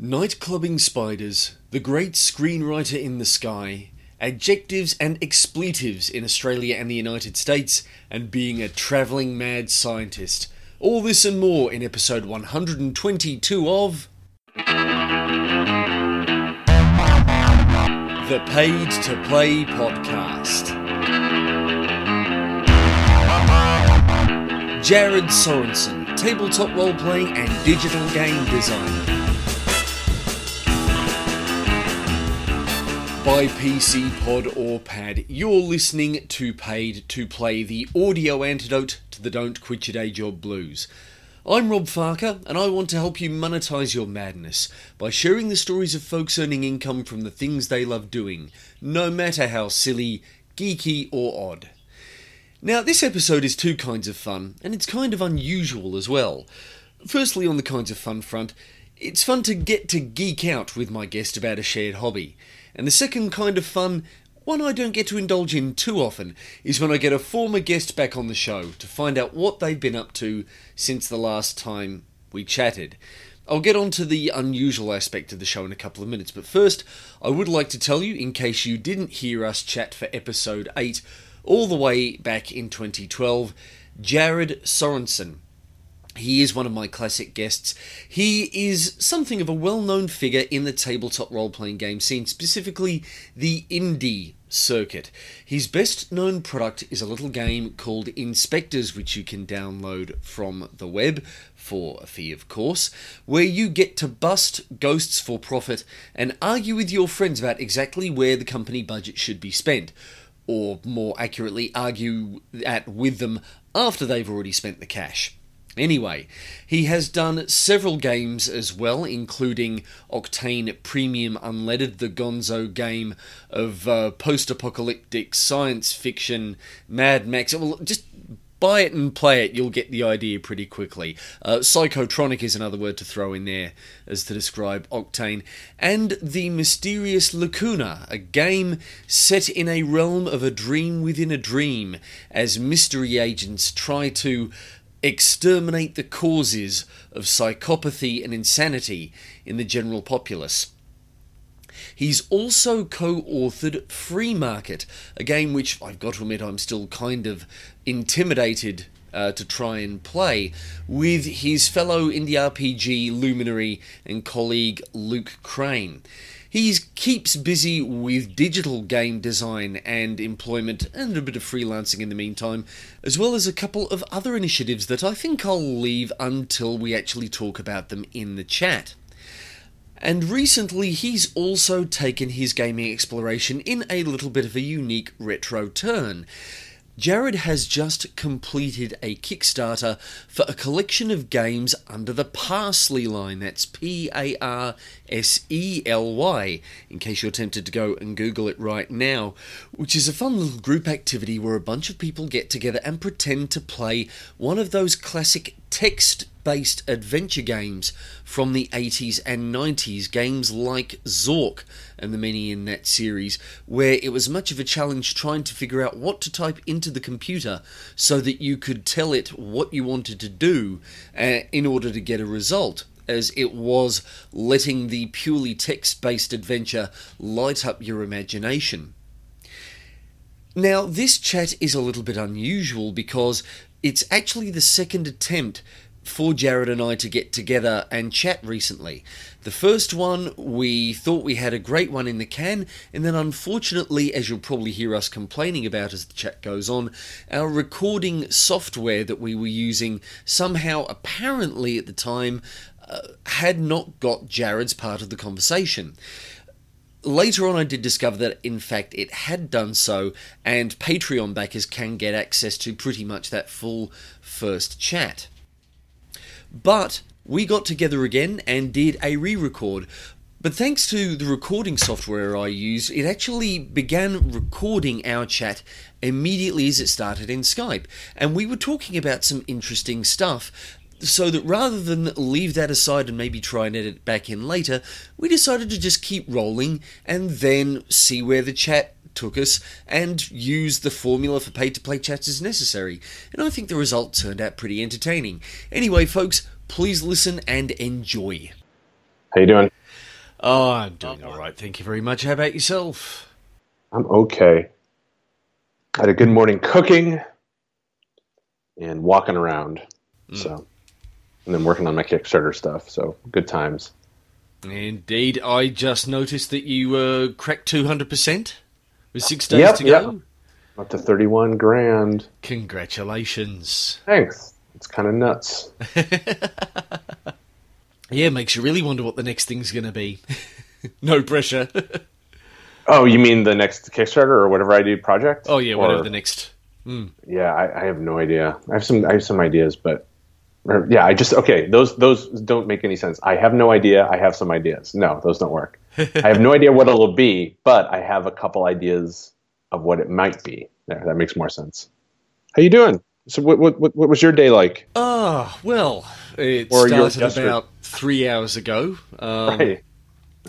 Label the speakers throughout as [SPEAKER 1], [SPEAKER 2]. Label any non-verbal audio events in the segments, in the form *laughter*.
[SPEAKER 1] Nightclubbing spiders, the great screenwriter in the sky, adjectives and expletives in Australia and the United States, and being a travelling mad scientist. All this and more in episode 122 of. The Paid to Play Podcast. Jared Sorensen, tabletop role playing and digital game designer. By PC Pod or Pad. You're listening to Paid to Play, the audio antidote to the Don't Quit Your Day Job blues. I'm Rob Farquhar, and I want to help you monetize your madness by sharing the stories of folks earning income from the things they love doing, no matter how silly, geeky, or odd. Now, this episode is two kinds of fun, and it's kind of unusual as well. Firstly, on the kinds of fun front, it's fun to get to geek out with my guest about a shared hobby. And the second kind of fun, one I don't get to indulge in too often, is when I get a former guest back on the show to find out what they've been up to since the last time we chatted. I'll get on to the unusual aspect of the show in a couple of minutes, but first, I would like to tell you, in case you didn't hear us chat for episode 8, all the way back in 2012, Jared Sorensen he is one of my classic guests. He is something of a well known figure in the tabletop role playing game scene, specifically the indie circuit. His best known product is a little game called InSpectres, which you can download from the web for a fee, of course, where you get to bust ghosts for profit and argue with your friends about exactly where the company budget should be spent. Or more accurately, argue at with them after they've already spent the cash. Anyway, he has done several games as well, including Octane Premium Unleaded, the gonzo game of uh, post apocalyptic science fiction, Mad Max. Well, just buy it and play it, you'll get the idea pretty quickly. Uh, Psychotronic is another word to throw in there as to describe Octane. And The Mysterious Lacuna, a game set in a realm of a dream within a dream, as mystery agents try to exterminate the causes of psychopathy and insanity in the general populace. He's also co authored Free Market, a game which I've got to admit I'm still kind of intimidated uh, to try and play, with his fellow indie RPG luminary and colleague Luke Crane. He keeps busy with digital game design and employment and a bit of freelancing in the meantime, as well as a couple of other initiatives that I think I'll leave until we actually talk about them in the chat. And recently, he's also taken his gaming exploration in a little bit of a unique retro turn. Jared has just completed a Kickstarter for a collection of games under the Parsely line. That's P A R S E L Y, in case you're tempted to go and Google it right now, which is a fun little group activity where a bunch of people get together and pretend to play one of those classic text based adventure games from the 80s and 90s, games like Zork and the many in that series, where it was much of a challenge trying to figure out what to type into the computer so that you could tell it what you wanted to do uh, in order to get a result as it was letting the purely text based adventure light up your imagination. Now, this chat is a little bit unusual because it's actually the second attempt for Jared and I to get together and chat recently. The first one, we thought we had a great one in the can, and then unfortunately, as you'll probably hear us complaining about as the chat goes on, our recording software that we were using somehow, apparently at the time, uh, had not got Jared's part of the conversation later on, I did discover that in fact it had done so, and Patreon backers can get access to pretty much that full first chat. But we got together again and did a re record. But thanks to the recording software I use, it actually began recording our chat immediately as it started in Skype. And we were talking about some interesting stuff. So that rather than leave that aside and maybe try and edit it back in later, we decided to just keep rolling and then see where the chat took us and used the formula for pay to play chats as necessary. And I think the result turned out pretty entertaining. Anyway, folks, please listen and enjoy.
[SPEAKER 2] How you doing?
[SPEAKER 1] Oh, I'm doing all right. Thank you very much. How about yourself?
[SPEAKER 2] I'm okay. I had a good morning cooking and walking around.
[SPEAKER 1] Mm.
[SPEAKER 2] So, and then working on my Kickstarter stuff. So, good times.
[SPEAKER 1] Indeed. I just noticed that you uh, cracked 200% with six days
[SPEAKER 2] Yep,
[SPEAKER 1] to
[SPEAKER 2] yep.
[SPEAKER 1] go.
[SPEAKER 2] Up to 31 grand.
[SPEAKER 1] Congratulations.
[SPEAKER 2] Thanks. It's kind of nuts. *laughs*
[SPEAKER 1] Yeah, makes you really wonder what the next thing's going to be. *laughs* no pressure. *laughs*
[SPEAKER 2] Oh, you mean the next Kickstarter or whatever I do project?
[SPEAKER 1] oh, yeah, whatever
[SPEAKER 2] Or-
[SPEAKER 1] the next. Mm.
[SPEAKER 2] Yeah, I, I have no idea. I have some. I have some ideas, but or, yeah, I just okay. Those those don't make any sense. I have no idea. I have some ideas. No, those don't work. I have no idea what it'll be, but I have a couple ideas of what it might be. There, that makes more sense. How you doing? So, what what what, what was your day like?
[SPEAKER 1] Ah, well, it
[SPEAKER 2] Or
[SPEAKER 1] started about three hours ago. Um,
[SPEAKER 2] Right.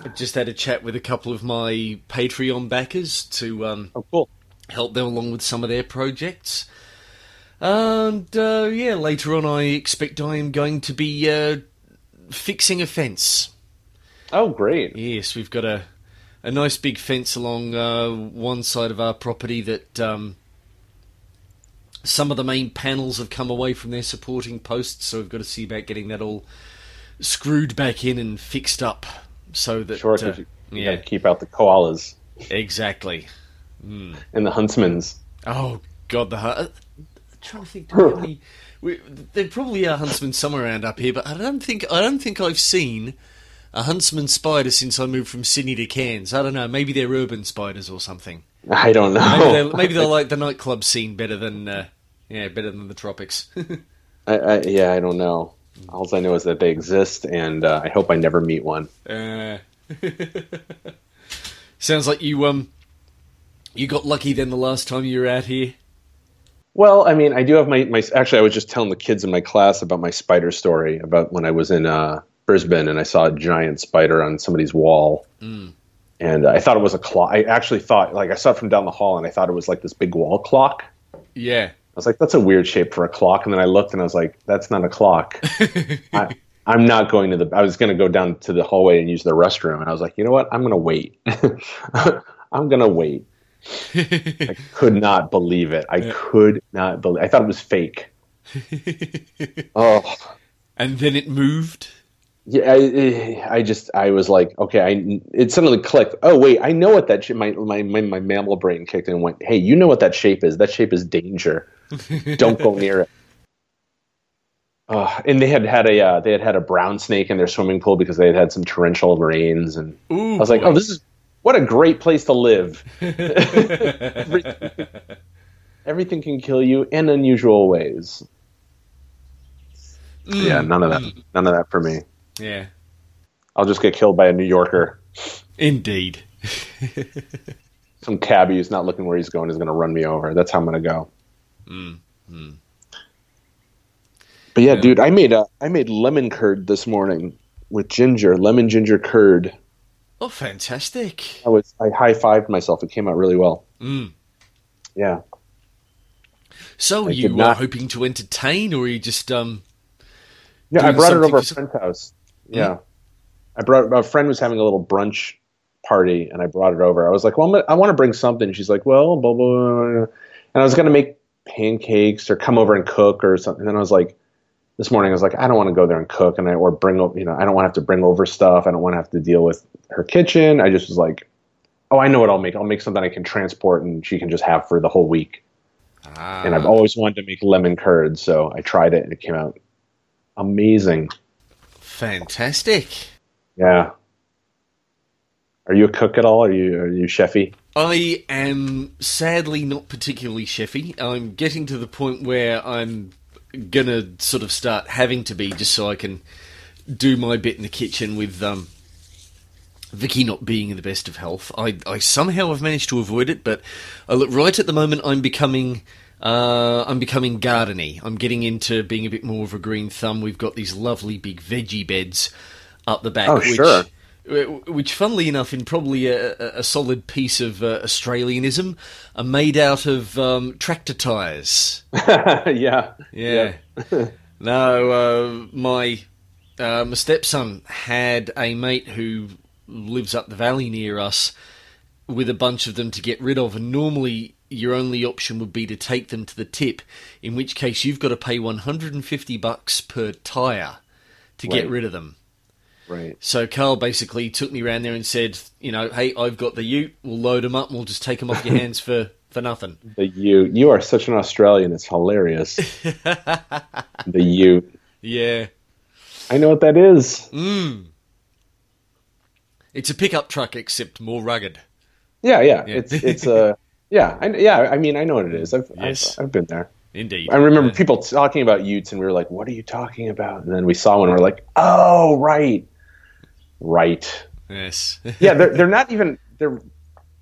[SPEAKER 1] I just had a chat with a couple of my Patreon backers to um,
[SPEAKER 2] Oh, cool.
[SPEAKER 1] help them along with some of their projects. And uh, yeah, later on, I expect I am going to be uh, fixing a fence.
[SPEAKER 2] Oh, great.
[SPEAKER 1] Yes, we've got a a nice big fence along uh, one side of our property that um, some of the main panels have come away from their supporting posts, so we've got to see about getting that all screwed back in and fixed up so that
[SPEAKER 2] Sure.
[SPEAKER 1] uh,
[SPEAKER 2] you, you
[SPEAKER 1] yeah,
[SPEAKER 2] keep out the koalas
[SPEAKER 1] exactly.
[SPEAKER 2] and the huntsmans.
[SPEAKER 1] Oh God, the hu- uh, I'm trying to think. Do we? We, there probably are huntsmen somewhere around up here, but I don't think I don't think I've seen a huntsman spider since I moved from Sydney to Cairns. I don't know. Maybe they're urban spiders or something.
[SPEAKER 2] I don't know.
[SPEAKER 1] Maybe they maybe they like the nightclub scene better than uh, yeah better than the tropics. *laughs*
[SPEAKER 2] I, I, yeah, I don't know. All I know is that they exist, and uh, I hope I never meet one.
[SPEAKER 1] uh, *laughs* sounds like you um you got lucky then the last time you were out here.
[SPEAKER 2] Well, I mean, I do have my, my actually, I was just telling the kids in my class about my spider story about when I was in uh, Brisbane and I saw a giant spider on somebody's wall. Mm. And I thought it was a clock. I actually thought, like, I saw it from down the hall and I thought it was like this big wall clock.
[SPEAKER 1] Yeah.
[SPEAKER 2] I was like, that's a weird shape for a clock. And then I looked and I was like, that's not a clock. *laughs* I, I'm not going to the, I was going to go down to the hallway and use the restroom. And I was like, you know what? I'm going to wait. *laughs* I'm going to wait. I *laughs* could not believe it. I could not believe. I thought it was fake. oh,
[SPEAKER 1] And then it moved.
[SPEAKER 2] Yeah. I, I just, I was like, okay. I it suddenly clicked. Oh wait, I know what that shape. My my my, my mammal brain kicked in and went, hey, you know what that shape is? That shape is danger. Don't go near it. *laughs* Oh, and they had had a uh, they had had a brown snake in their swimming pool because they had had some torrential rains, and
[SPEAKER 1] Ooh,
[SPEAKER 2] I was like,
[SPEAKER 1] boy.
[SPEAKER 2] oh, this is what a great place to live. everything, *laughs* *laughs* everything can kill you in unusual ways. Yeah, none of that. None of that for me.
[SPEAKER 1] Yeah.
[SPEAKER 2] I'll just get killed by a New Yorker.
[SPEAKER 1] Indeed. *laughs*
[SPEAKER 2] Some cabbie who's not looking where he's going is going to run me over. That's how I'm going to go. But yeah,
[SPEAKER 1] Yeah.
[SPEAKER 2] dude, I made a I made lemon curd this morning with ginger, lemon ginger curd.
[SPEAKER 1] Oh, fantastic.
[SPEAKER 2] I was I high fived myself. It came out really well.
[SPEAKER 1] Mm.
[SPEAKER 2] Yeah.
[SPEAKER 1] So
[SPEAKER 2] I
[SPEAKER 1] you were
[SPEAKER 2] not-
[SPEAKER 1] hoping to entertain, or you just um?
[SPEAKER 2] Yeah, I brought it over a friend's house. Yeah, I brought a friend was having a little brunch party, and I brought it over. I was like, "Well, gonna, I want to bring something." She's like, "Well, blah, blah, blah, blah." and I was gonna make pancakes or come over and cook or something. And then I was like, this morning I was like, I don't want to go there and cook, and I or bring you know I don't want to have to bring over stuff. I don't want to have to deal with her kitchen. I just was like, oh, I know what I'll make. I'll make something I can transport, and she can just have for the whole week.
[SPEAKER 1] Ah,
[SPEAKER 2] And I've always wanted to make lemon curd, so I tried it, and it came out amazing.
[SPEAKER 1] Fantastic.
[SPEAKER 2] Yeah. Are you a cook at all? Are you are you chefy?
[SPEAKER 1] I am sadly not particularly chefy. I'm getting to the point where I'm gonna sort of start having to be just so I can do my bit in the kitchen with um, Vicky not being in the best of health. I, I somehow have managed to avoid it, but I look right at the moment I'm becoming uh, I'm becoming gardeny. I'm getting into being a bit more of a green thumb. We've got these lovely big veggie beds up the back,
[SPEAKER 2] Oh,
[SPEAKER 1] which
[SPEAKER 2] sure.
[SPEAKER 1] which, funnily enough, in probably a, a- solid piece of uh, Australianism, are made out of um, tractor tires. *laughs*
[SPEAKER 2] yeah.
[SPEAKER 1] Yeah. *laughs* no, uh, my uh, my stepson had a mate who lives up the valley near us with a bunch of them to get rid of, and normally your only option would be to take them to the tip, in which case you've got to pay 150 bucks per tire to get rid of them.
[SPEAKER 2] Right.
[SPEAKER 1] So Carl basically took me around there and said, you know, hey, I've got the Ute. We'll load them up and we'll just take them off your *laughs* hands for for nothing.
[SPEAKER 2] The Ute. you are such an Australian. It's hilarious. *laughs* the Ute.
[SPEAKER 1] Yeah.
[SPEAKER 2] I know what that is.
[SPEAKER 1] Mm. It's a pickup truck, except more rugged.
[SPEAKER 2] Yeah, yeah.
[SPEAKER 1] Yeah.
[SPEAKER 2] It's it's *laughs* a yeah, I, yeah. I mean, I know what it is. I've
[SPEAKER 1] Yes.
[SPEAKER 2] I've, I've been there.
[SPEAKER 1] Indeed.
[SPEAKER 2] I remember
[SPEAKER 1] Uh,
[SPEAKER 2] people talking about Utes, and we were like, "What are you talking about?" And then we saw one, and we are like, "Oh, right, right."
[SPEAKER 1] Yes. *laughs*
[SPEAKER 2] Yeah, they're they're not even they're.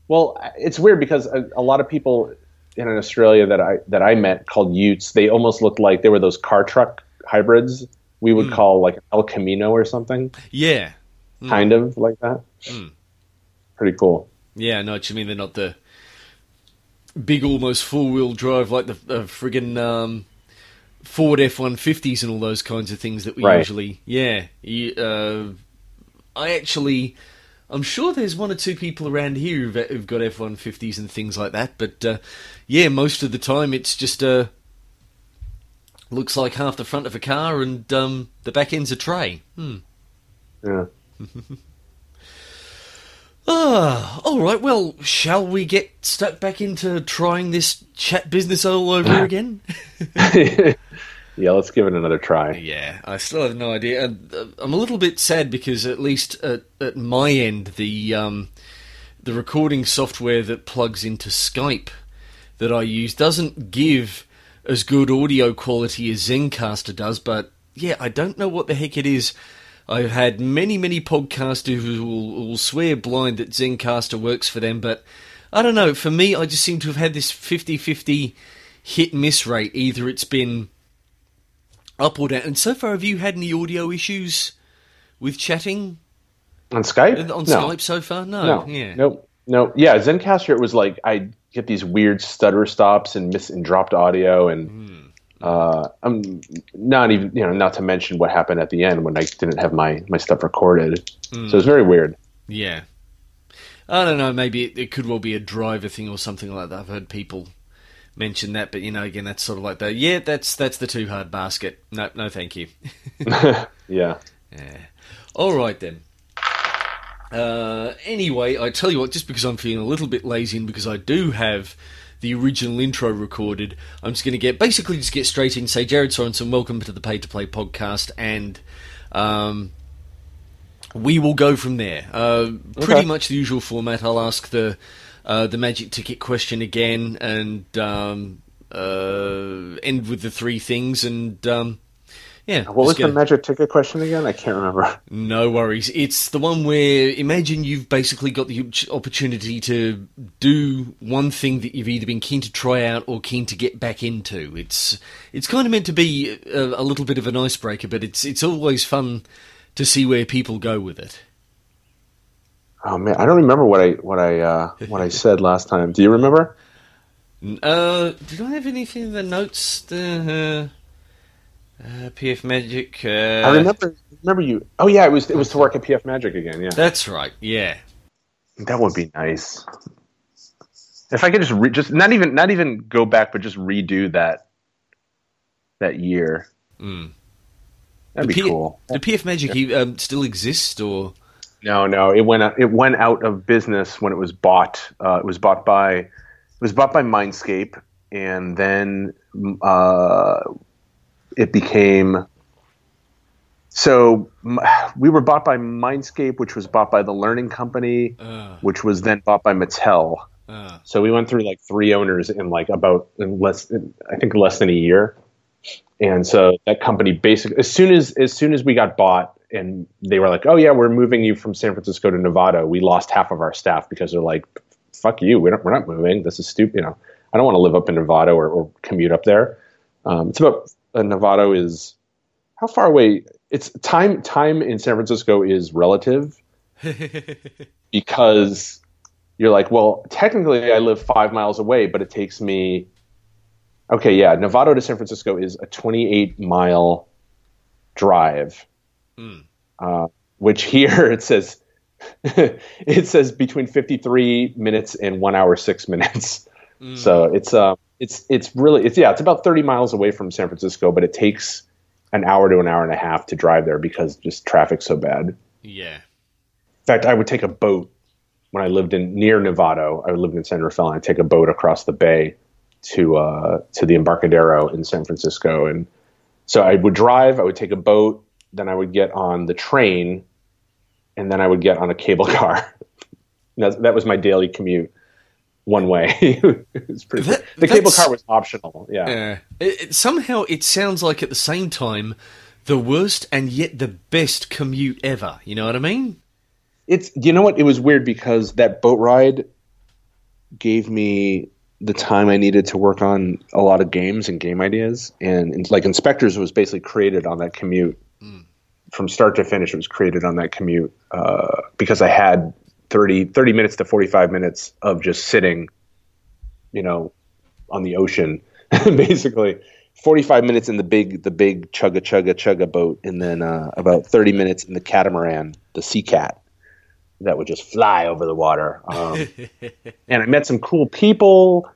[SPEAKER 2] Well, it's weird because a, a lot of people in Australia that I that I met called Utes, they almost looked like they were those car truck hybrids we would
[SPEAKER 1] Mm.
[SPEAKER 2] call like El Camino or something,
[SPEAKER 1] yeah. Mm.
[SPEAKER 2] kind of like that.
[SPEAKER 1] Mm.
[SPEAKER 2] Pretty cool.
[SPEAKER 1] Yeah, what you mean. They're not the big, almost four wheel drive like the uh, friggin' um, Ford F one fifties and all those kinds of things that we
[SPEAKER 2] Right.
[SPEAKER 1] usually. Yeah, you, uh, I actually, I'm sure there's one or two people around here who've, who've got F one fifties and things like that. But uh, yeah, most of the time it's just uh, looks like half the front of a car and um, the back end's a tray. Hmm.
[SPEAKER 2] Yeah. *laughs*
[SPEAKER 1] Ah, all right. Well, shall we get stuck back into trying this chat business all over *laughs* again? *laughs*
[SPEAKER 2] yeah, let's give it another try.
[SPEAKER 1] yeah, I still have no idea. Uh, I'm a little bit sad because at least at, at my end, the um, the recording software that plugs into Skype that I use doesn't give as good audio quality as Zencastr does. But yeah, I don't know what the heck it is. I've had many, many podcasters who will, will swear blind that Zencastr works for them, but I don't know. For me, I just seem to have had this 50 50 hit miss rate. Either it's been up or down. And so far, have you had any audio issues with chatting
[SPEAKER 2] On Skype?
[SPEAKER 1] on
[SPEAKER 2] no.
[SPEAKER 1] Skype so far? No.
[SPEAKER 2] No.
[SPEAKER 1] Yeah.
[SPEAKER 2] Nope. No. Yeah, Zencastr. It was like I get these weird stutter stops and miss and dropped audio, and
[SPEAKER 1] Hmm.
[SPEAKER 2] Uh, I'm not even you know not to mention what happened at the end when I didn't have my my stuff recorded.
[SPEAKER 1] Hmm.
[SPEAKER 2] So it's very weird.
[SPEAKER 1] Yeah. I don't know. Maybe it, it could well be a driver thing or something like that. I've heard people mention that, but you know, again, that's sort of like the yeah, that's that's the too hard basket. No, no, thank you. *laughs* *laughs*
[SPEAKER 2] yeah.
[SPEAKER 1] Yeah. All right then. Uh, anyway, I tell you what, just because I'm feeling a little bit lazy and because I do have the original intro recorded, I'm just going to get basically just get straight in. Say, Jared Sorensen, welcome to the Pay to Play podcast, and um, we will go from there. Uh, pretty
[SPEAKER 2] Okay.
[SPEAKER 1] much the usual format. I'll ask the uh, the magic ticket question again, and um, uh, end with the three things, and um, yeah.
[SPEAKER 2] What was the magic ticket question again? I can't remember.
[SPEAKER 1] no worries. It's the one where imagine you've basically got the opportunity to do one thing that you've either been keen to try out or keen to get back into. It's it's kind of meant to be a, a little bit of an icebreaker, but it's it's always fun to see where people go with it.
[SPEAKER 2] Oh man, I don't remember what I what I uh, what I *laughs* said last time. Do you remember?
[SPEAKER 1] Uh, did I have anything in the notes? The uh, uh, PF Magic. Uh,
[SPEAKER 2] I remember remember you. Oh yeah, it was it was to work at PF Magic again. Yeah,
[SPEAKER 1] That's right. Yeah.
[SPEAKER 2] that would be nice. If I could just re- just not even not even go back, but just redo that that year.
[SPEAKER 1] Mm.
[SPEAKER 2] That'd
[SPEAKER 1] The
[SPEAKER 2] be
[SPEAKER 1] P-
[SPEAKER 2] cool.
[SPEAKER 1] The PF Magic um, still exist, or
[SPEAKER 2] No, no, it went out, it went out of business when it was bought. Uh, it was bought by it was bought by Mindscape, and then uh, it became. So we were bought by Mindscape, which was bought by the Learning Company,
[SPEAKER 1] uh,
[SPEAKER 2] which was then bought by Mattel.
[SPEAKER 1] uh,
[SPEAKER 2] So we went through like three owners in like about in less, in, I think less than a year. And so that company basically, as soon as as soon as we got bought, and they were like, "Oh yeah, we're moving you from San Francisco to Novato," we lost half of our staff because they're like, "Fuck you, we're not, we're not moving. This is stupid." You know, I don't want to live up in Novato or, or commute up there. Um, it's about uh, Novato is how far away? It's time. Time in San Francisco is relative *laughs* because you're like, well, technically I live five miles away, but it takes me. Okay, yeah, Novato to San Francisco is a 28 mile drive,
[SPEAKER 1] Hmm.
[SPEAKER 2] uh, which here *laughs* it says *laughs* it says between 53 minutes and one hour six minutes. Mm. So it's uh, it's it's really it's yeah it's about 30 miles away from San Francisco, but it takes an hour to an hour and a half to drive there because just traffic's so bad.
[SPEAKER 1] Yeah.
[SPEAKER 2] In fact, I would take a boat when I lived in near Novato. I lived in San Rafael, and I'd take a boat across the bay to uh, to the Embarcadero in San Francisco, and so I would drive. I would take a boat, then I would get on the train, and then I would get on a cable *laughs* car. that, that was my daily commute one way. *laughs* it was pretty. That, the cable car was optional. Yeah.
[SPEAKER 1] Yeah. It, it, somehow it sounds like at the same time the worst and yet the best commute ever. You know what I mean?
[SPEAKER 2] It's you know what it was weird because that boat ride gave me the time I needed to work on a lot of games and game ideas and, and like InSpectres was basically created on that commute mm. from start to finish it was created on that commute uh, because I had 30, 30 minutes to 45 minutes of just sitting, you know, on the ocean, *laughs* basically. 45 minutes in the big, the big chugga chugga chugga boat, and then uh, about 30 minutes in the catamaran, the sea cat, that would just fly over the water. Um, *laughs* and I met some cool people,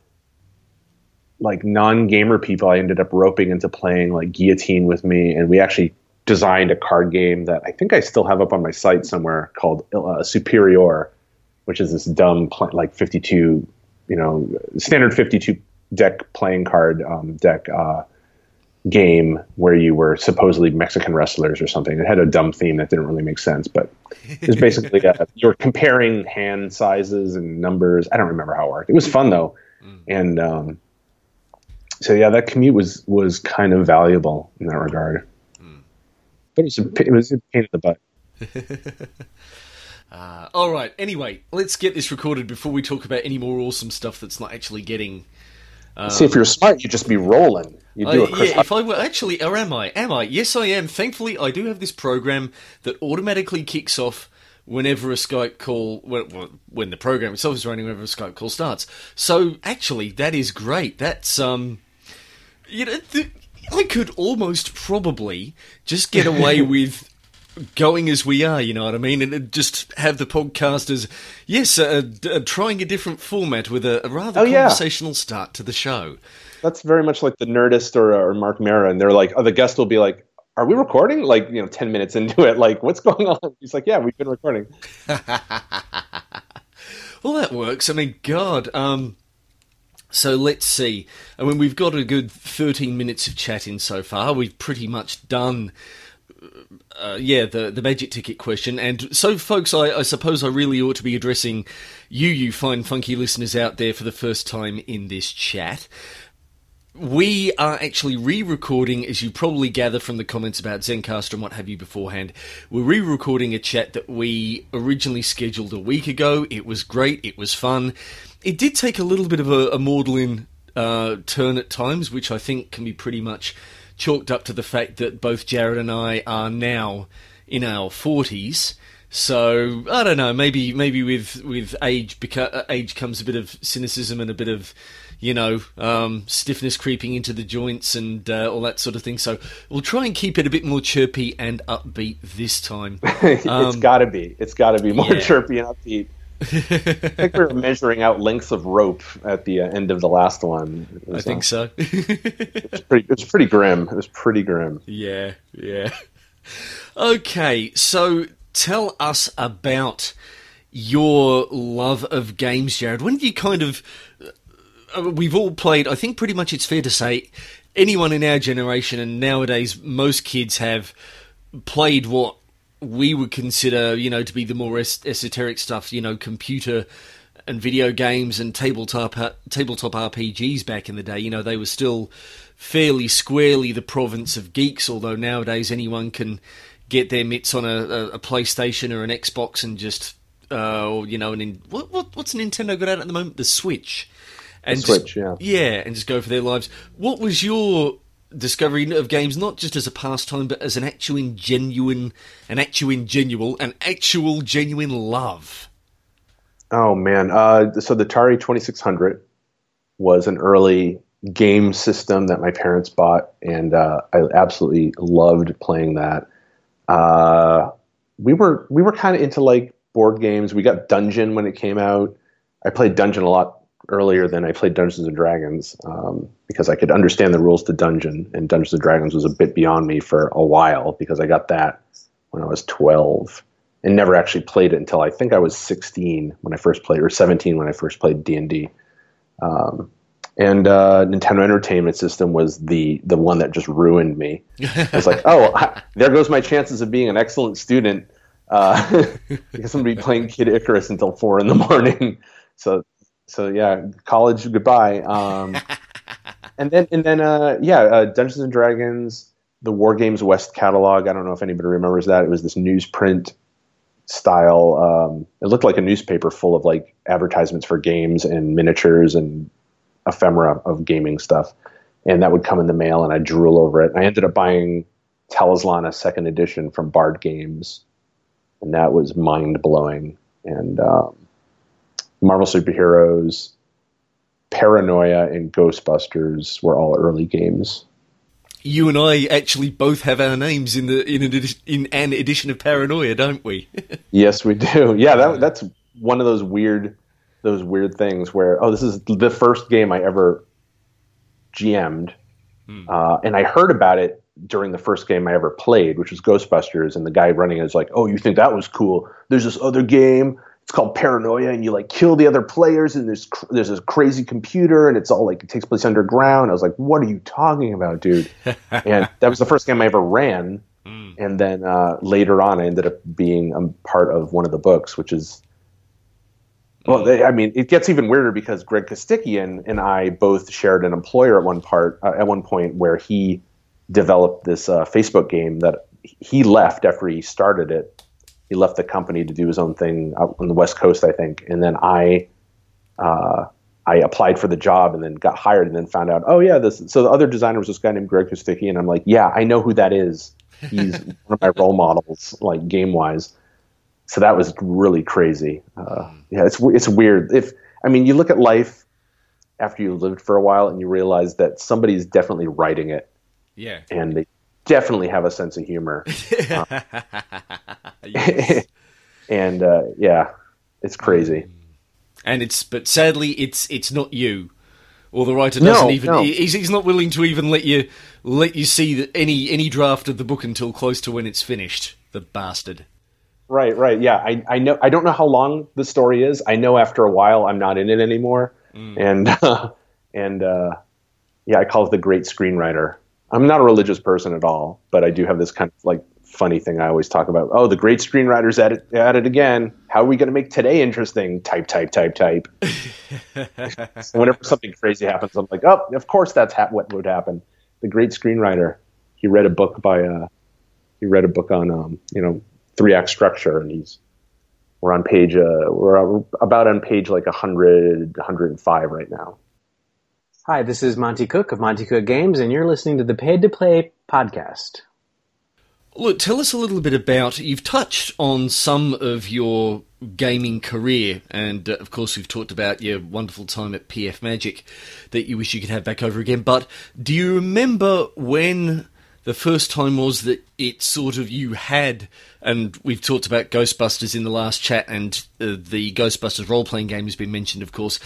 [SPEAKER 2] like non gamer people. I ended up roping into playing like guillotine with me, and we actually designed a card game that I think I still have up on my site somewhere called uh, Superior, which is this dumb like 52, you know, standard 52 deck playing card um, deck uh, game where you were supposedly Mexican wrestlers or something. It had a dumb theme that didn't really make sense, but it's basically uh, *laughs* you were comparing hand sizes and numbers. I don't remember how it worked. It was fun though, mm. and um, so yeah, that commute was was kind of valuable in that regard. It was a, it was a pain in the butt. *laughs*
[SPEAKER 1] uh, all right. Anyway, let's get this recorded before we talk about any more awesome stuff that's not actually getting.
[SPEAKER 2] Um, See, if you're smart, you'd just be rolling. You
[SPEAKER 1] do uh, yeah, if I were actually, or am I? Am I? Yes, I am. Thankfully, I do have this program that automatically kicks off whenever a Skype call, when, when the program itself is running, whenever a Skype call starts. So actually, that is great. That's um, you know, the, I could almost probably just get away *laughs* with going as we are, you know what I mean? And just have the podcast as, yes, uh, uh, trying a different format with a, a rather oh, conversational yeah. start to the show.
[SPEAKER 2] That's very much like the Nerdist or, or Marc Maron. They're like, oh, the guest will be like, are we recording? Like, you know, 10 minutes into it. Like, what's going on? *laughs* He's like, yeah, we've been recording. *laughs*
[SPEAKER 1] well, that works. I mean, God. Um, so let's see. I mean, we've got a good 13 minutes of chatting so far. We've pretty much done, uh, yeah, the, the magic ticket question. And so, folks, I, I, suppose I really ought to be addressing you, you fine, funky listeners out there for the first time in this chat. We are actually re recording, as you probably gather from the comments about Zencastr and what have you beforehand. We're re recording a chat that we originally scheduled a week ago. It was great, it was fun it did take a little bit of a, a maudlin uh, turn at times, which I think can be pretty much chalked up to the fact that both Jared and I are now in our forties. So I don't know. Maybe maybe with with age beca- uh, age comes a bit of cynicism and a bit of you know um, stiffness creeping into the joints and uh, all that sort of thing. So we'll try and keep it a bit more chirpy and upbeat this time. *laughs*
[SPEAKER 2] It's got to be. It's got to be more yeah. chirpy and upbeat. *laughs* I think we were measuring out lengths of rope at the uh, end of the last one.
[SPEAKER 1] I think uh, so.
[SPEAKER 2] it, was *laughs* pretty, pretty grim. It was pretty grim.
[SPEAKER 1] Yeah, yeah. Okay, so tell us about your love of games, Jared. When did you kind of. Uh, we've all played, I think pretty much it's fair to say, anyone in our generation and nowadays most kids have played what we would consider, you know, to be the more es- esoteric stuff, you know, computer and video games and tabletop uh, tabletop RPGs back in the day. You know, they were still fairly squarely the province of geeks. Although nowadays anyone can get their mitts on a, a, a PlayStation or an Xbox and just, uh, or, you know, an what, what what's Nintendo got out at the moment? The Switch.
[SPEAKER 2] And the Switch, just, yeah,
[SPEAKER 1] yeah, and just go for their lives. What was your discovery of games not just as a pastime but as an actual genuine an actual genuine an actual genuine love
[SPEAKER 2] oh man uh, so the atari 2600 was an early game system that my parents bought and uh, i absolutely loved playing that uh, we were we were kind of into like board games. We got Dungeon when it came out. I played Dungeon a lot earlier than I played Dungeons and Dragons um, because I could understand the rules to Dungeon, and Dungeons and Dragons was a bit beyond me for a while because I got that when I was 12 and never actually played it until I think I was 16 when I first played, or 17 when I first played D and D. Um, and uh, Nintendo Entertainment System was the the one that just ruined me. It was like, *laughs* oh, I, there goes my chances of being an excellent student uh, *laughs* because I'm gonna be playing Kid Icarus until four in the morning. *laughs* So, so yeah, college goodbye. Um, *laughs* and then and then uh, yeah, uh, Dungeons and Dragons, the War Games West catalog. I don't know if anybody remembers that. It was this newsprint style. Um, it looked like a newspaper full of like advertisements for games and miniatures and ephemera of gaming stuff. And that would come in the mail, and I drool over it. I ended up buying Talislanta second edition from Bard Games, and that was mind blowing. And um, Marvel Superheroes, Paranoia, and Ghostbusters were all early games.
[SPEAKER 1] You and I actually both have our names in the in an, in an edition of Paranoia, don't we? *laughs*
[SPEAKER 2] yes, we do. Yeah, that, that's one of those weird those weird things where oh, this is the first game I ever GM'd, hmm. uh, and I heard about it during the first game I ever played, which was Ghostbusters, and the guy running it is like, "Oh, you think that was cool? There's this other game. It's called Paranoia, and you like kill the other players, and there's cr- there's this crazy computer, and it's all like it takes place underground." I was like, "What are you talking about, dude?" *laughs* and that was the first game I ever ran. Mm. And then uh, later on, I ended up being a part of one of the books, which is well, they, I mean, it gets even weirder because Greg Costikyan and I both shared an employer at one part uh, at one point where he developed this uh, Facebook game that he left after he started it. He left the company to do his own thing out on the West Coast, I think, and then I, uh, I applied for the job and then got hired and then found out, oh yeah, this. So the other designer was this guy named Greg Costikyan, and I'm like, yeah, I know who that is. He's *laughs* one of my role models, like game wise so that was really crazy. Uh, yeah, it's it's weird. If I mean, you look at life after you lived for a while, and you realize that somebody's definitely writing it.
[SPEAKER 1] Yeah,
[SPEAKER 2] and they definitely have a sense of humor. *laughs* uh, *laughs* and uh, yeah, it's crazy.
[SPEAKER 1] And it's but sadly, it's it's not you. Or the writer doesn't
[SPEAKER 2] no,
[SPEAKER 1] even
[SPEAKER 2] no.
[SPEAKER 1] He's, he's not willing to even let you let you see any any draft of the book until close to when it's finished. The bastard.
[SPEAKER 2] Right, right. Yeah, I, I know. I don't know how long the story is. I know after a while I'm not in it anymore, mm. and uh, *laughs* and uh, yeah, I call it the great screenwriter. I'm not a religious person at all, but I do have this kind of like funny thing I always talk about. Oh, the great screenwriter's at it, at it again. How are we going to make today interesting? Type, type, type, type. *laughs* whenever something crazy happens, I'm like, oh, of course that's ha- what would happen. The great screenwriter. He read a book by uh, he read a book on um, you know three act structure, and he's we're on page uh, we're about on page like 100 105 right now.
[SPEAKER 3] Hi, this is Monte Cook of Monte Cook Games, and you're listening to the Paid to Play podcast.
[SPEAKER 1] Look, tell us a little bit about. You've touched on some of your gaming career, and uh, of course, we've talked about your wonderful time at PF Magic that you wish you could have back over again. But do you remember when the first time was that it sort of you had, and we've talked about Ghostbusters in the last chat, and uh, the Ghostbusters role playing game has been mentioned, of course,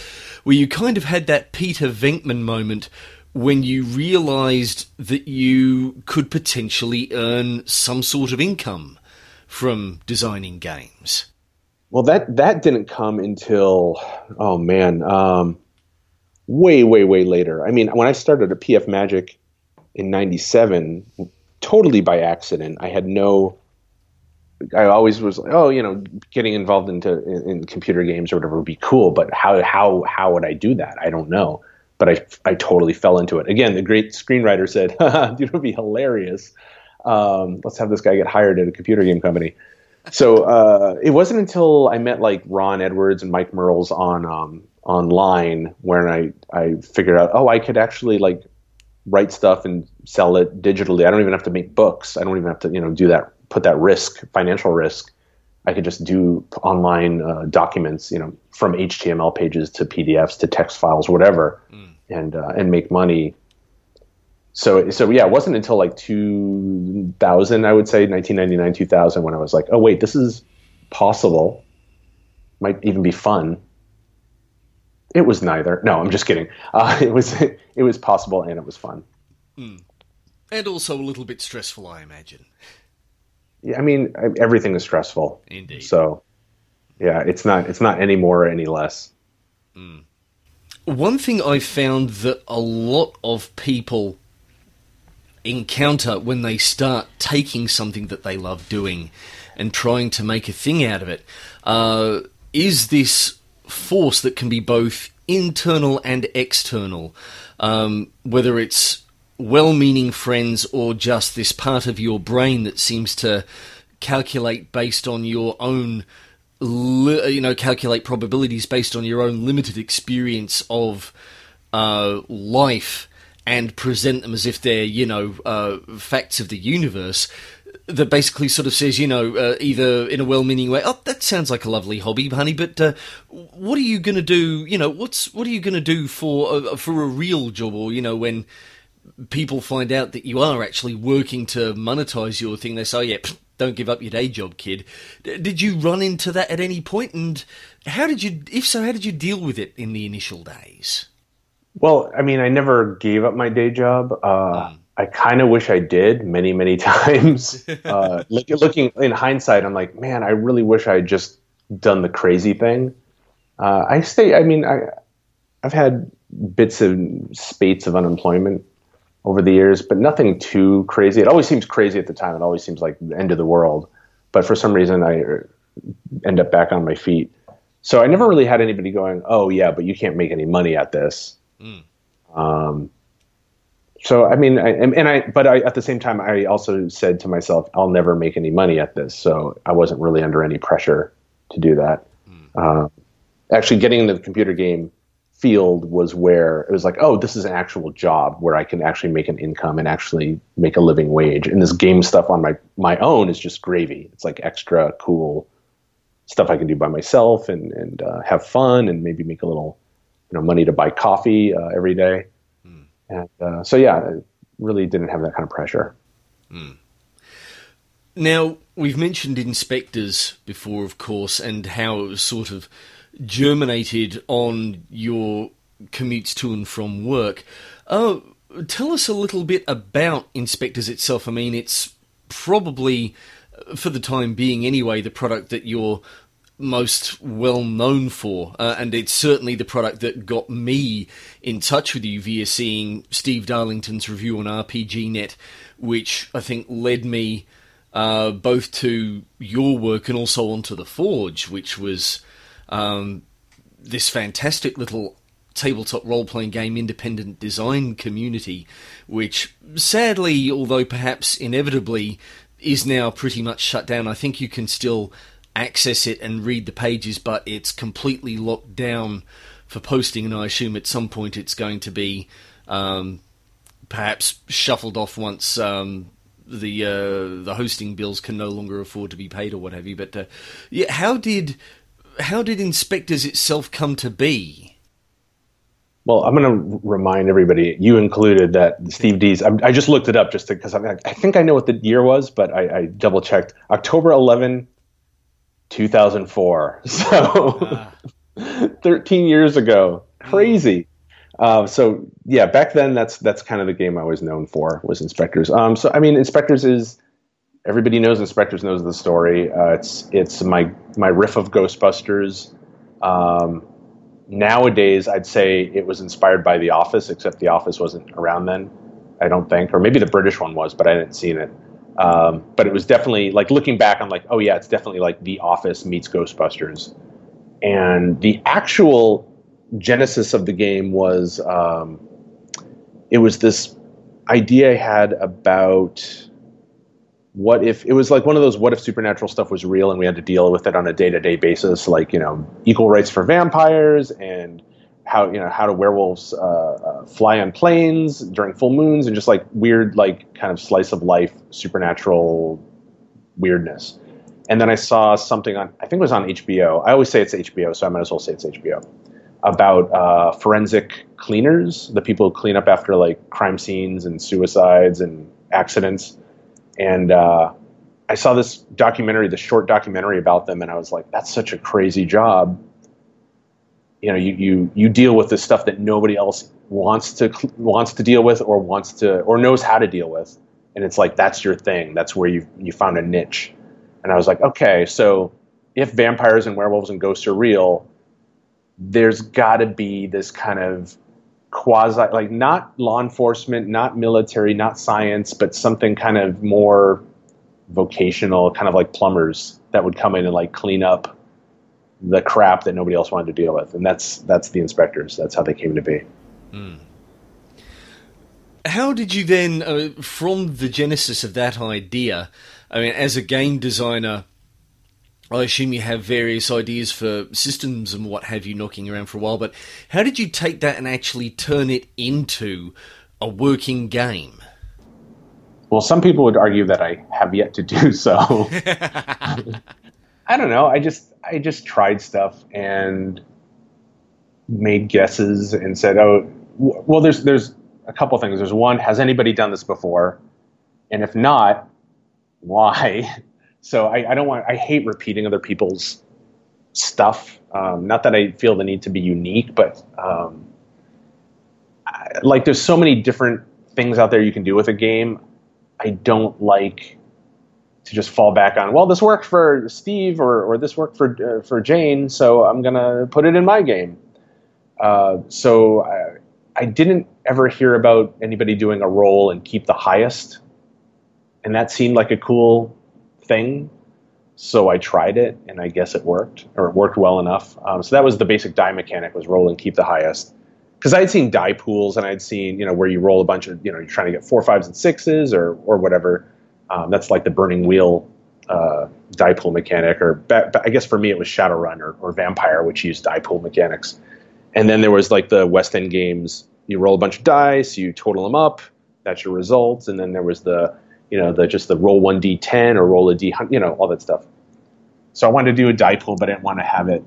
[SPEAKER 1] where you kind of had that Peter Venkman moment when you realised that you could potentially earn some sort of income from designing games.
[SPEAKER 2] Well, that that didn't come until oh man, um, way way way later. I mean, when I started at PF Magic in 97 totally by accident. I had no I always was like, oh, you know, getting involved into in, in, computer games or whatever would be cool, but how how how would I do that? I don't know. But I I totally fell into it. Again, the great screenwriter said, *laughs* "Dude, it would be hilarious. Um, let's have this guy get hired at a computer game company." So uh, it wasn't until I met like Ron Edwards and Mike Merles on um, online when I I figured out, oh, I could actually like write stuff and sell it digitally. I don't even have to make books. I don't even have to, you know, do that, put that risk, financial risk. I could just do online uh, documents, you know, from HTML pages to PDFs to text files, whatever, mm. and uh, and make money. So so yeah, it wasn't until like 2000, I would say, 1999, 2000, when I was like, oh wait, this is possible. might even be fun. It was neither. No, I'm just kidding. Uh, *laughs* it was it was possible and it was fun.
[SPEAKER 1] Mm. And also a little bit stressful, I imagine.
[SPEAKER 2] Yeah, I mean everything is stressful.
[SPEAKER 1] Indeed.
[SPEAKER 2] So, yeah, it's not it's not any more or any less.
[SPEAKER 1] Mm. One thing I found that a lot of people encounter when they start taking something that they love doing and trying to make a thing out of it uh, is this force that can be both internal and external, um, whether it's well meaning friends or just this part of your brain that seems to calculate based on your own you know calculate probabilities based on your own limited experience of uh, life and present them as if they're you know uh, facts of the universe that basically sort of says, you know, uh, either in a well-meaning way, oh, that sounds like a lovely hobby, honey, but uh, what are you going to do? You know, what's what are you going to do for uh, for a real job, or you know, when people find out that you are actually working to monetize your thing, they say, oh, yeah, don't give up your day job, kid. D- did you run into that at any point, and how did you, if so, how did you deal with it in the initial days?
[SPEAKER 2] Well, I mean, I never gave up my day job. Uh, mm. I kind of wish I did many, many *laughs* times. *laughs* uh, look, looking in hindsight, I'm like, man, I really wish I had just done the crazy thing. Uh, I stay. I mean, I, I've had bits and spates of unemployment over the years, but nothing too crazy. It always seems crazy at the time. It always seems like the end of the world. But for some reason, I end up back on my feet. So I never really had anybody going, "Oh yeah, but you can't make any money at this." Mm. Um, so I mean, I, and I, but I, at the same time, I also said to myself, I'll never make any money at this. So I wasn't really under any pressure to do that. Mm. Uh, actually, getting into the computer game field was where it was like, oh, this is an actual job where I can actually make an income and actually make a living wage. And this game stuff on my my own is just gravy. It's like extra cool stuff I can do by myself and and uh, have fun and maybe make a little you know money to buy coffee uh, every day. And uh, so yeah, I really didn't have that kind of pressure. Mm.
[SPEAKER 1] Now we've mentioned InSpectres before, of course, and how it was sort of germinated on your commutes to and from work. Uh, tell us a little bit about InSpectres itself. I mean, it's probably, for the time being anyway, the product that you're most well known for, uh, and it's certainly the product that got me in touch with you via seeing Steve Darlington's review on RPGNet, which I think led me uh, both to your work and also onto the Forge, which was um, this fantastic little tabletop role playing game independent design community, which sadly, although perhaps inevitably, is now pretty much shut down. I think you can still access it and read the pages, but it's completely locked down for posting, and I assume at some point it's going to be um, perhaps shuffled off once um, the uh, the hosting bills can no longer afford to be paid or what have you. But uh, yeah, how did how did InSpectres itself come to be?
[SPEAKER 2] Well, I'm going to remind everybody, you included, that Steve Dees. I, I just looked it up just because I, I, think I know what the year was, but I, I double checked. October 11, 2004. *laughs* So ah. 13 years ago. Crazy. Uh, so yeah, back then that's that's kind of the game I was known for was InSpectres. Um, so I mean, InSpectres is everybody knows InSpectres knows the story. Uh, it's it's my my riff of Ghostbusters. Um, nowadays, I'd say it was inspired by The Office, except The Office wasn't around then. I don't think, or maybe the British one was, but I didn't see it. Um, but it was definitely like looking back, I'm like, oh yeah, it's definitely like The Office meets Ghostbusters. And the actual genesis of the game was um, it was this idea I had about what if it was like one of those what if supernatural stuff was real and we had to deal with it on a day-to-day basis like you know equal rights for vampires and how you know how do werewolves uh, uh, fly on planes during full moons and just like weird like kind of slice of life supernatural weirdness. And then i saw something on i think it was on hbo i always say it's hbo so i might as well say it's hbo about uh, forensic cleaners the people who clean up after like crime scenes and suicides and accidents. And uh, I saw this documentary, the short documentary about them, and I was like, that's such a crazy job. You know, you you you deal with the stuff that nobody else wants to wants to deal with or wants to or knows how to deal with, and it's like that's your thing. That's where you you found a niche. And I was like, okay, so if vampires and werewolves and ghosts are real, there's got to be this kind of quasi like not law enforcement, not military, not science, but something kind of more vocational, kind of like plumbers that would come in and like clean up the crap that nobody else wanted to deal with, and that's that's the InSpectres. That's how they came to be. Mm.
[SPEAKER 1] How did you then, uh, from the genesis of that idea? I mean, as a game designer, I assume you have various ideas for systems and what have you knocking around for a while, but how did you take that and actually turn it into a working game?
[SPEAKER 2] Well, some people would argue that I have yet to do so. *laughs* *laughs* I don't know. I just I just tried stuff and made guesses and said, "Oh, well." There's there's a couple things. There's one: Has anybody done this before? And if not, why? *laughs* So I, I don't want. I hate repeating other people's stuff. Um, not that I feel the need to be unique, but um, I, like there's so many different things out there you can do with a game. I don't like to just fall back on, well, this worked for Steve or, or this worked for, uh, for Jane, so I'm to put it in my game. Uh, so I, I didn't ever hear about anybody doing a roll and keep the highest. And that seemed like a cool thing. So I tried it, and I guess it worked, or it worked well enough. Um, so that was the basic die mechanic: was roll and keep the highest because I had seen die pools and I'd seen you know where you roll a bunch of you know you're trying to get four fives and sixes or or whatever. Um, that's like the burning wheel uh, die pool mechanic, or I guess for me it was Shadowrun or, or Vampire, which used die pool mechanics. And then there was like the West End games. You roll a bunch of dice, you total them up, that's your results. And then there was the you know the just the roll one d10 or roll a d you know all that stuff. So I wanted to do a die pool, but I didn't want to have it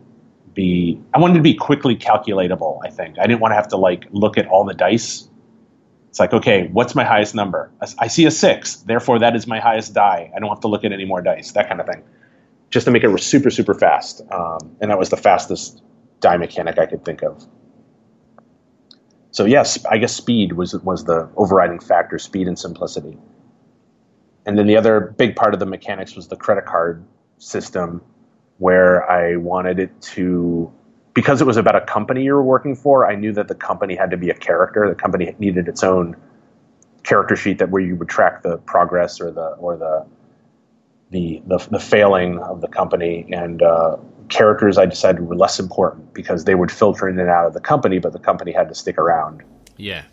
[SPEAKER 2] be I wanted to be quickly calculatable, I think. I didn't want to have to like look at all the dice. It's like, okay, what's my highest number? I see a 6, therefore that is my highest die. I don't have to look at any more dice, that kind of thing. Just to make it super super fast. Um, and that was the fastest die mechanic I could think of. So yes, I guess speed was was the overriding factor, speed and simplicity. And then the other big part of the mechanics was the credit card system where I wanted it to because it was about a company you were working for, I knew that the company had to be a character. The company needed its own character sheet that where you would track the progress or the or the the the, the failing of the company and uh, characters I decided were less important because they would filter in and out of the company, but the company had to stick around.
[SPEAKER 1] Yeah.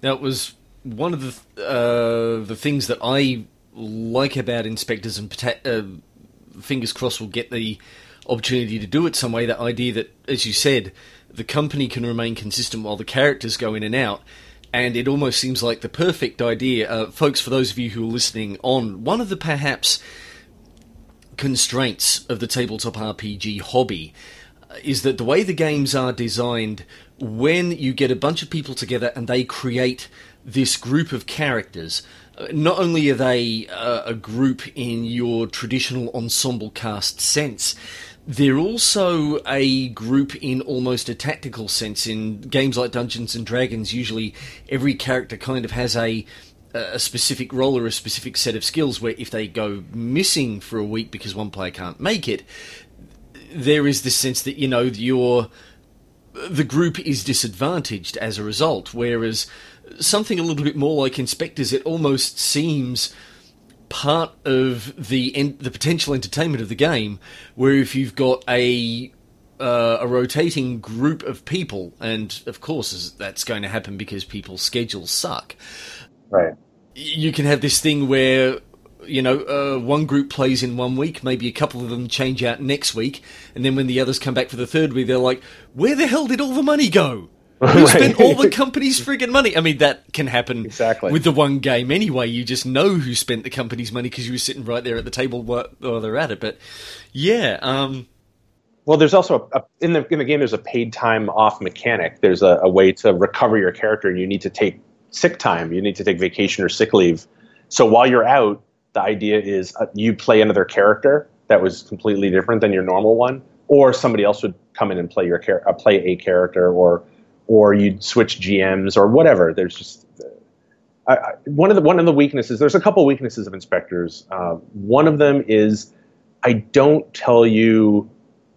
[SPEAKER 1] Now it was one of the uh, the things that I like about InSpectres and uh, fingers crossed will get the opportunity to do it some way. That idea that, as you said, the company can remain consistent while the characters go in and out. And it almost seems like the perfect idea. Uh, folks, for those of you who are listening on, one of the perhaps constraints of the tabletop RPG hobby uh, is that the way the games are designed, when you get a bunch of people together and they create this group of characters, not only are they uh, a group in your traditional ensemble cast sense, they're also a group in almost a tactical sense. In games like Dungeons and Dragons, usually every character kind of has a a specific role or a specific set of skills where if they go missing for a week because one player can't make it, there is this sense that you know your the group is disadvantaged as a result. Whereas something a little bit more like InSpectres, it almost seems part of the en- the potential entertainment of the game, where if you've got a uh, a rotating group of people, and of course that's going to happen because people's schedules suck.
[SPEAKER 2] Right.
[SPEAKER 1] You can have this thing where you know uh, one group plays in one week, maybe a couple of them change out next week, and then when the others come back for the third week, they're like, "Where the hell did all the money go?" *laughs* Who spent all the *laughs* company's friggin' money? I mean, that can happen
[SPEAKER 2] exactly.
[SPEAKER 1] with the one game anyway. You just know who spent the company's money because you were sitting right there at the table while, they're at it. But yeah, um,
[SPEAKER 2] well, there's also a, a, in the in the game. There's a paid time off mechanic. There's a, a, way to recover your character, and you need to take sick time. You need to take vacation or sick leave So while you're out, the idea is uh, you play another character that was completely different than your normal one, or somebody else would come in and play your char- uh, play a character, or or you'd switch GMs or whatever. There's just uh, I, one of the one of the weaknesses. There's a couple weaknesses of InSpectres. Uh, one of them is I don't tell you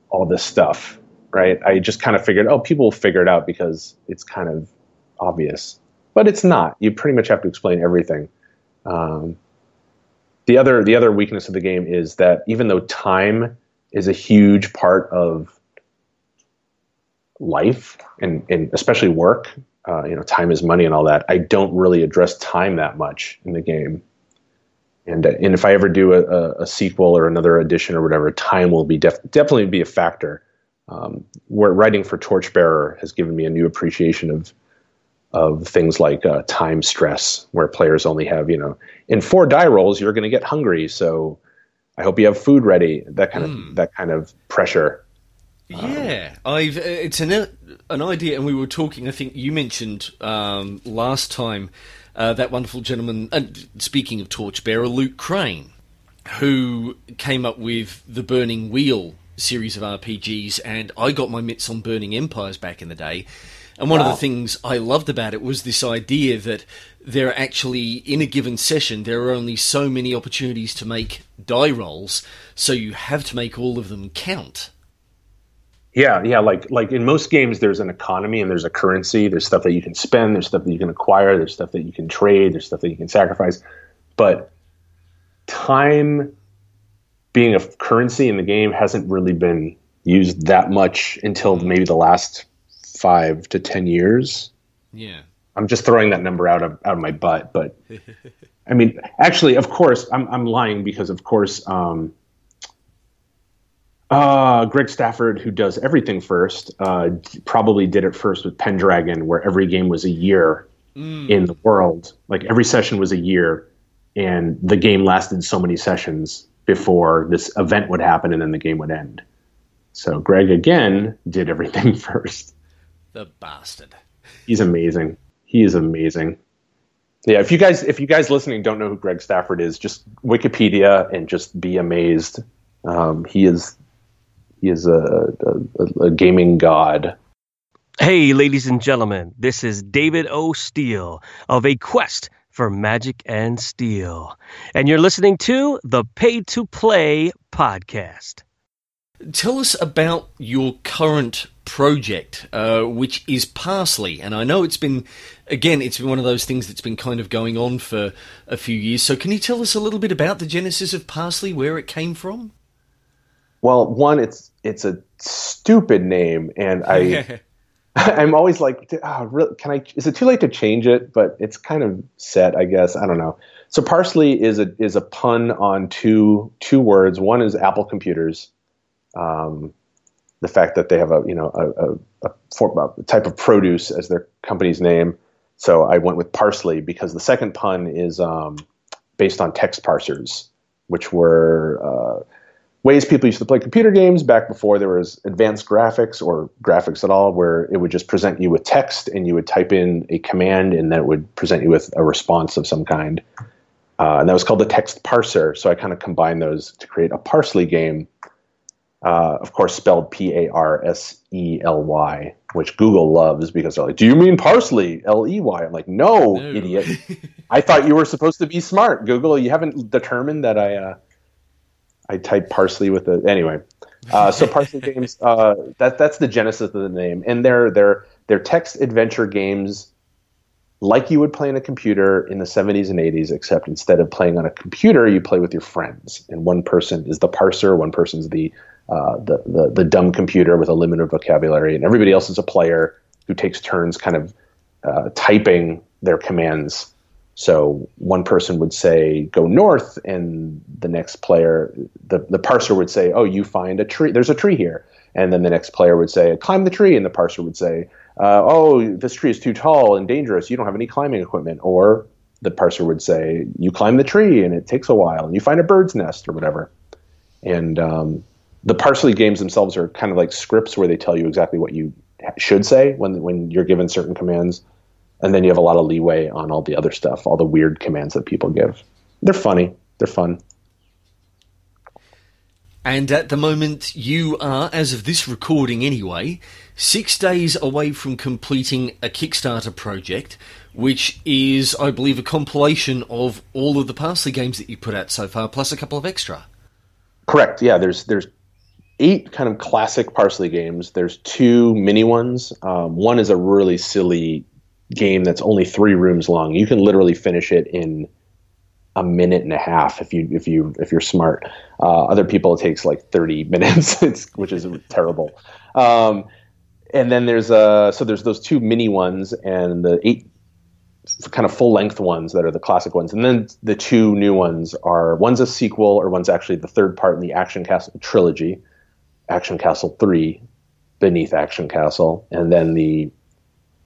[SPEAKER 2] all this stuff, right? I just kind of figured, oh, people will figure it out because it's kind of obvious, but it's not. You pretty much have to explain everything. Um, the other the other weakness of the game is that even though time is a huge part of life and, and especially work, uh, you know, time is money and all that. I don't really address time that much in the game. And, uh, and if I ever do a, a, sequel or another edition or whatever, time will be def- definitely be a factor. Um, where writing for Torchbearer has given me a new appreciation of of things like uh, time stress, where players only have, you know, in four die rolls, you're going to get hungry. So I hope you have food ready. That kind mm. of hmm. that kind of pressure.
[SPEAKER 1] Yeah, um, I've it's an an idea, and we were talking. I think you mentioned um, last time uh, that wonderful gentleman. Uh, speaking of Torchbearer, Luke Crane, who came up with the Burning Wheel series of RPGs, and I got my mitts on Burning Empires back in the day. And one wow. of the things I loved about it was this idea that there are actually, in a given session, there are only so many opportunities to make die rolls, so you have to make all of them count.
[SPEAKER 2] Yeah, yeah, like like in most games there's an economy and there's a currency, there's stuff that you can spend, there's stuff that you can acquire, there's stuff that you can trade, there's stuff that you can sacrifice. But time being a currency in the game hasn't really been used that much until maybe the last five to ten years.
[SPEAKER 1] Yeah,
[SPEAKER 2] I'm just throwing that number out of out of my butt, but I mean, actually, of course, I'm I'm lying because of course, um, uh, Greg Stafford, who does everything first, uh, probably did it first with Pendragon, where every game was a year mm. in the world. Like every session was a year, and the game lasted so many sessions before this event would happen, and then the game would end. So Greg again did everything *laughs* first.
[SPEAKER 1] The bastard.
[SPEAKER 2] He's amazing. He is amazing. Yeah, if you guys if you guys listening don't know who Greg Stafford is, just Wikipedia and just be amazed. Um, he is he is a, a, a gaming god.
[SPEAKER 4] Hey, ladies and gentlemen, this is David O. Steele of A Quest for Magic and Steel, and you're listening to the Pay to Play podcast.
[SPEAKER 1] Tell us about your current project, uh, which is Parsely. And I know it's been, again, it's been one of those things that's been kind of going on for a few years. So can you tell us a little bit about the genesis of Parsely, where it came from?
[SPEAKER 2] Well, one, it's it's a stupid name, and I. *laughs* *laughs* I'm always like, oh, really, can I? Is it too late to change it? But it's kind of set, I guess. I don't know. So Parsely is a is a pun on two two words. One is Apple computers, um, the fact that they have a you know a, a, a, form, a, type of produce as their company's name. So I went with Parsely because the second pun is um, based on text parsers, which were uh, ways people used to play computer games back before there was advanced graphics or graphics at all, where it would just present you with text and you would type in a command and then it would present you with a response of some kind. Uh, and that was called the text parser. So I kind of combined those to create a Parsely game uh, of course, spelled P A R S E L Y, which Google loves because they're like, "Do you mean parsley? L E Y?" I'm like, "No, no. idiot! *laughs* I thought you were supposed to be smart, Google. You haven't determined that I uh, I type parsley with the anyway." Uh, so Parsely *laughs* games, uh, that that's the genesis of the name, and they're they're they're text adventure games like you would play on a computer in the 70s and 80s, except instead of playing on a computer, you play with your friends. And one person is the parser, one person's the uh, the, the, the dumb computer with a limited vocabulary, and everybody else is a player who takes turns kind of uh, typing their commands. So one person would say go north, and the next player, the, the parser would say, oh, you find a tree. There's a tree here. And then the next player would say, climb the tree, and the parser would say, uh, oh, this tree is too tall and dangerous. You don't have any climbing equipment. Or the parser would say, you climb the tree, and it takes a while, and you find a bird's nest or whatever. And um, the Parsely games themselves are kind of like scripts where they tell you exactly what you should say when when you're given certain commands, and then you have a lot of leeway on all the other stuff, all the weird commands that people give. They're funny. They're fun.
[SPEAKER 1] And at the moment, you are, as of this recording anyway, six days away from completing a Kickstarter project, which is, I believe, a compilation of all of the Parsely games that you put out so far, plus a couple of extra.
[SPEAKER 2] Correct. Yeah, there's there's eight kind of classic Parsely games. There's two mini ones. Um, one is a really silly game that's only three rooms long. You can literally finish it in a minute and a half if you if you if you're smart. Uh, other people it takes like 30 *laughs* minutes, which is terrible. Um, and then there's uh so there's those two mini ones and the eight kind of full length ones that are the classic ones, and then the two new ones are one's a sequel or one's actually the third part in the Action Castle trilogy, Action Castle Three, Beneath Action Castle, and then the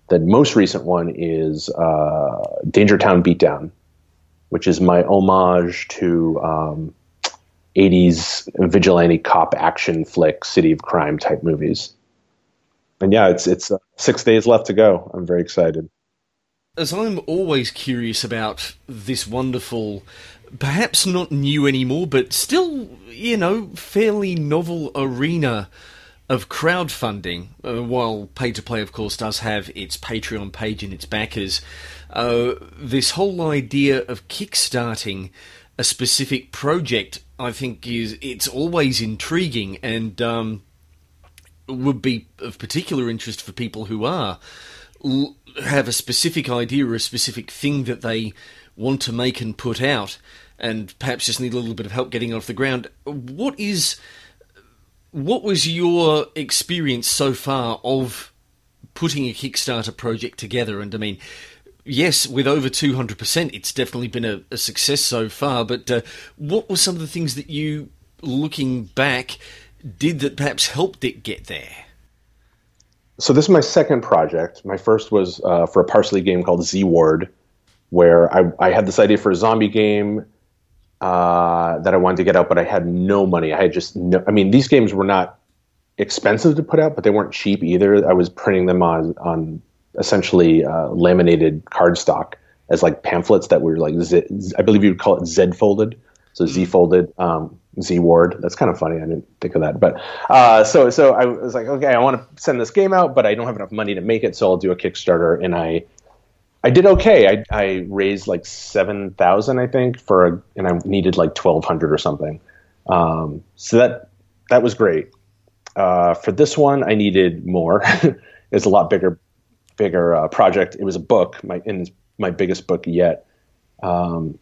[SPEAKER 2] the most recent one is uh, Danger Town Beatdown, which is my homage to um, 80s vigilante cop action flick, City of Crime type movies. And yeah, it's it's uh, six days left to go. I'm very excited.
[SPEAKER 1] As I'm always curious about this wonderful, perhaps not new anymore, but still, you know, fairly novel arena of crowdfunding, uh, while pay to play, of course, does have its Patreon page and its backers, uh, this whole idea of kickstarting a specific project, I think, is it's always intriguing and um, would be of particular interest for people who are have a specific idea or a specific thing that they want to make and put out, and perhaps just need a little bit of help getting off the ground. What is what was your experience so far of putting a Kickstarter project together? And I mean, yes, with over 200%, it's definitely been a, a success so far. But uh, what were some of the things that you, looking back, did that perhaps helped it get there?
[SPEAKER 2] So this is my second project. My first was uh, for a Parsely game called Z Ward, where I, I had this idea for a zombie game uh, that I wanted to get out, but I had no money. I had just no. I mean, these games were not expensive to put out, but they weren't cheap either. I was printing them on on essentially uh, laminated cardstock as like pamphlets that were like Z, I believe you would call it Z folded, so Z mm-hmm. folded. Um, Z Ward. That's kind of funny. I didn't think of that, but uh, so so I was like, okay, I want to send this game out, but I don't have enough money to make it, so I'll do a Kickstarter, and I I did okay. I, I raised like seven thousand, I think, for a, and I needed like twelve hundred or something. Um, so that that was great. Uh, for this one, I needed more. *laughs* it's a lot bigger, bigger uh, project. It was a book, my and my biggest book yet. Um,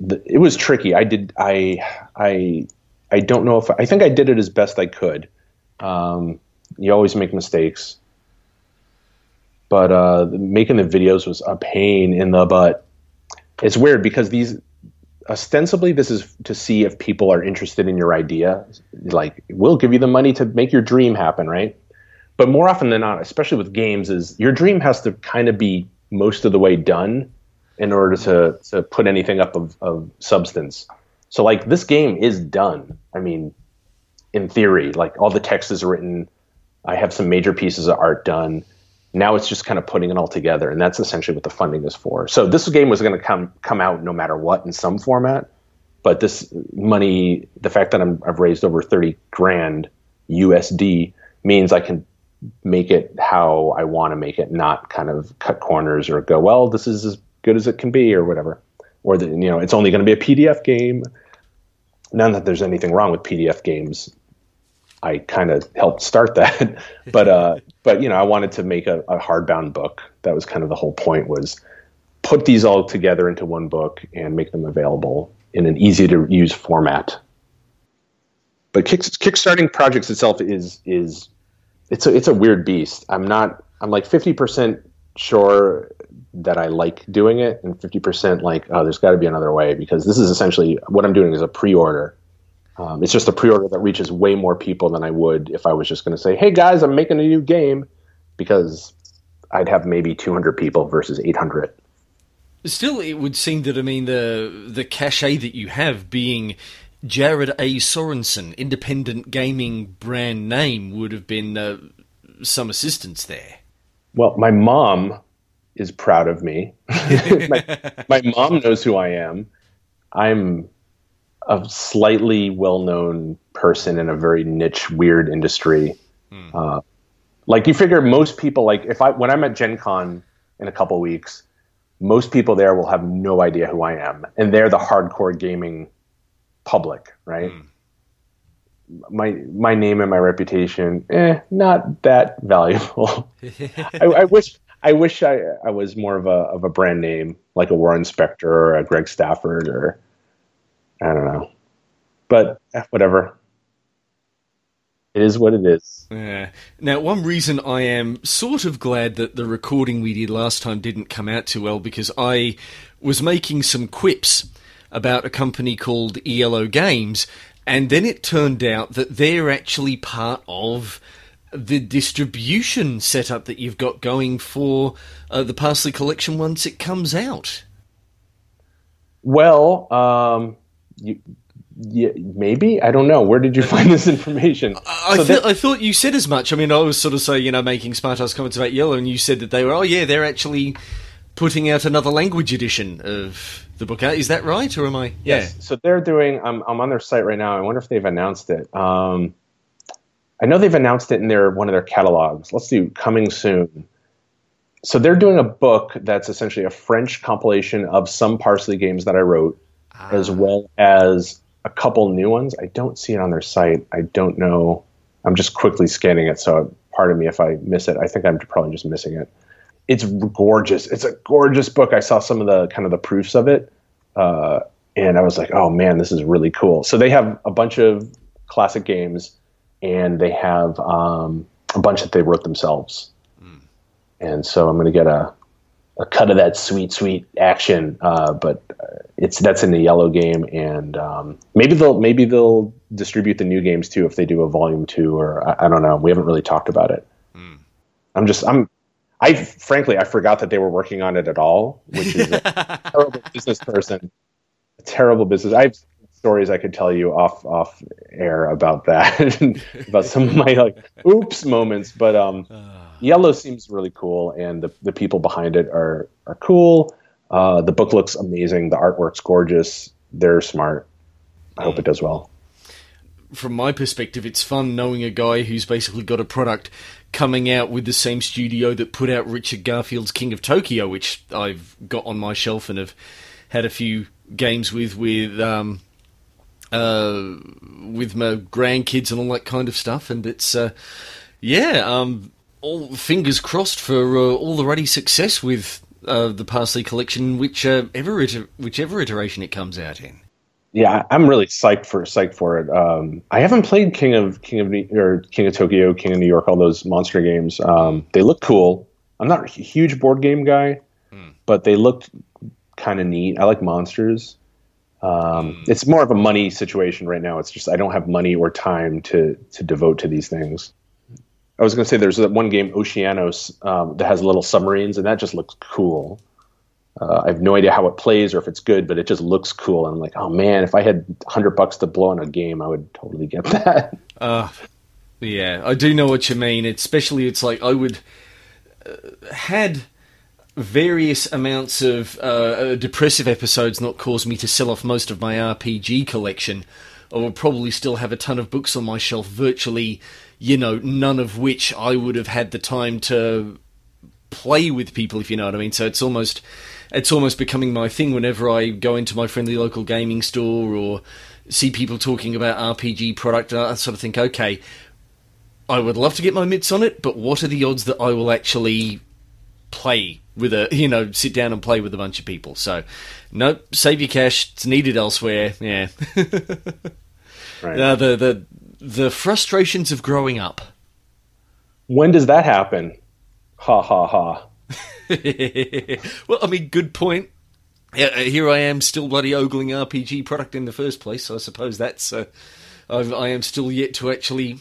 [SPEAKER 2] the, it was tricky. I did. I I I don't know if I think I did it as best I could. Um, you always make mistakes but uh, making the videos was a pain in the butt. It's weird because these ostensibly this is to see if people are interested in your idea. Like we'll give you the money to make your dream happen, right? But more often than not, especially with games, is your dream has to kind of be most of the way done in order to to put anything up of, of substance. So like this game is done. I mean, in theory, like all the text is written. I have some major pieces of art done now it's just kind of putting it all together, and that's essentially what the funding is for. So this game was going to come come out no matter what in some format, but this money, the fact that I'm, I've raised over thirty grand USD, means I can make it how I want to make it, not kind of cut corners or go, well, this is as good as it can be or whatever, or that you know it's only going to be a PDF game. None that there's anything wrong with PDF games. I kind of helped start that, *laughs* but uh, but you know, I wanted to make a, a hardbound book. That was kind of the whole point was put these all together into one book and make them available in an easy to use format. But kick, kickstarting projects itself is is it's a it's a weird beast. I'm not I'm like 50% sure that I like doing it and 50% like oh there's got to be another way because this is essentially what I'm doing is a pre-order um, it's just a pre-order that reaches way more people than I would if I was just going to say, "Hey guys, I'm making a new game," because I'd have maybe 200 people versus 800.
[SPEAKER 1] Still, it would seem that I mean the the cachet that you have being Jared A. Sorensen, independent gaming brand name, would have been uh, some assistance there.
[SPEAKER 2] Well, my mom is proud of me. *laughs* *laughs* my, my mom knows who I am I'm a slightly well-known person in a very niche, weird industry. Hmm. Uh, like you figure most people like if I when I'm at Gen Con in a couple weeks, most people there will have no idea who I am, and they're the hardcore gaming public, right? Mm. My my name and my reputation, eh, not that valuable. *laughs* I, I, wish I wish I, I was more of a of a brand name like a Warren Spector or a Greg Stafford or I don't know, but eh, whatever. It is what it is.
[SPEAKER 1] Yeah. Now, one reason I am sort of glad that the recording we did last time didn't come out too well because I was making some quips about a company called IELLO Games, and then it turned out that they're actually part of the distribution setup that you've got going for uh, the Parsely Collection once it comes out.
[SPEAKER 2] Well, um, you, yeah, maybe I don't know. Where did you *laughs* find this information?
[SPEAKER 1] I, so th- I thought you said as much. I mean, I was sort of saying, you know, making smart ass comments about IELLO, and you said that they were, oh yeah, they're actually putting out another language edition of the book. Is that right, or am I?
[SPEAKER 2] Yeah. Yes. So they're doing. I'm I'm on their site right now. I wonder if they've announced it. Um, I know they've announced it in their one of their catalogs. Let's do coming soon. So they're doing a book that's essentially a French compilation of some Parsely games that I wrote, ah. as well as a couple new ones. I don't see it on their site. I don't know. I'm just quickly scanning it, so pardon me if I miss it. I think I'm probably just missing it. It's gorgeous. It's a gorgeous book. I saw some of the kind of the proofs of it, uh, and I was like, oh man, this is really cool. So they have a bunch of classic games, and they have um, a bunch that they wrote themselves. Mm. And so I'm going to get a a cut of that sweet, sweet action. Uh, but it's that's in the IELLO game, and um, maybe they'll maybe they'll distribute the new games too if they do a volume two, or I, I don't know. We haven't really talked about it. Mm. I'm just I'm. I frankly I forgot that they were working on it at all, which is a *laughs* terrible business person. A terrible business. I have stories I could tell you off off air about that, *laughs* about some of my like oops moments. But um, uh IELLO seems really cool, and the, the people behind it are are cool. Uh, the book looks amazing. The artwork's gorgeous. They're smart. I hope it does well.
[SPEAKER 1] From my perspective, it's fun knowing a guy who's basically got a product coming out with the same studio that put out Richard Garfield's King of Tokyo, which I've got on my shelf and have had a few games with with um, uh, with my grandkids and all that kind of stuff. And it's uh, yeah, um, all fingers crossed for uh, all the ready success with uh, the Parsely collection, whichever iter- whichever iteration it comes out in.
[SPEAKER 2] Yeah, I'm really psyched for psyched for it. Um, I haven't played King of King of New- or King of Tokyo, King of New York, all those monster games. Um, they look cool. I'm not a huge board game guy, mm. but they look kind of neat. I like monsters. Um, mm. It's more of a money situation right now. It's just I don't have money or time to to devote to these things. I was going to say there's that one game Oceanos um, that has little submarines, and that just looks cool. Uh, I have no idea how it plays or if it's good, but it just looks cool. And I'm like, oh man, if I had hundred bucks to blow on a game, I would totally get *laughs* that.
[SPEAKER 1] Uh, yeah, I do know what you mean. Especially, it's like I would uh, had various amounts of uh, uh depressive episodes not caused me to sell off most of my RPG collection. I would probably still have a ton of books on my shelf, virtually you know, none of which I would have had the time to play with people, if you know what I mean. So it's almost it's almost becoming my thing whenever I go into my friendly local gaming store or see people talking about RPG product. I sort of think, okay, I would love to get my mitts on it, but what are the odds that I will actually play with a you know sit down and play with a bunch of people? So, nope, save your cash. It's needed elsewhere. Yeah. *laughs* right. Uh, the the the frustrations of growing up.
[SPEAKER 2] When does that happen? Ha ha ha. *laughs*
[SPEAKER 1] well, I mean, good point. Uh, here I am, still bloody ogling RPG product in the first place. So I suppose that's uh, I am still yet to actually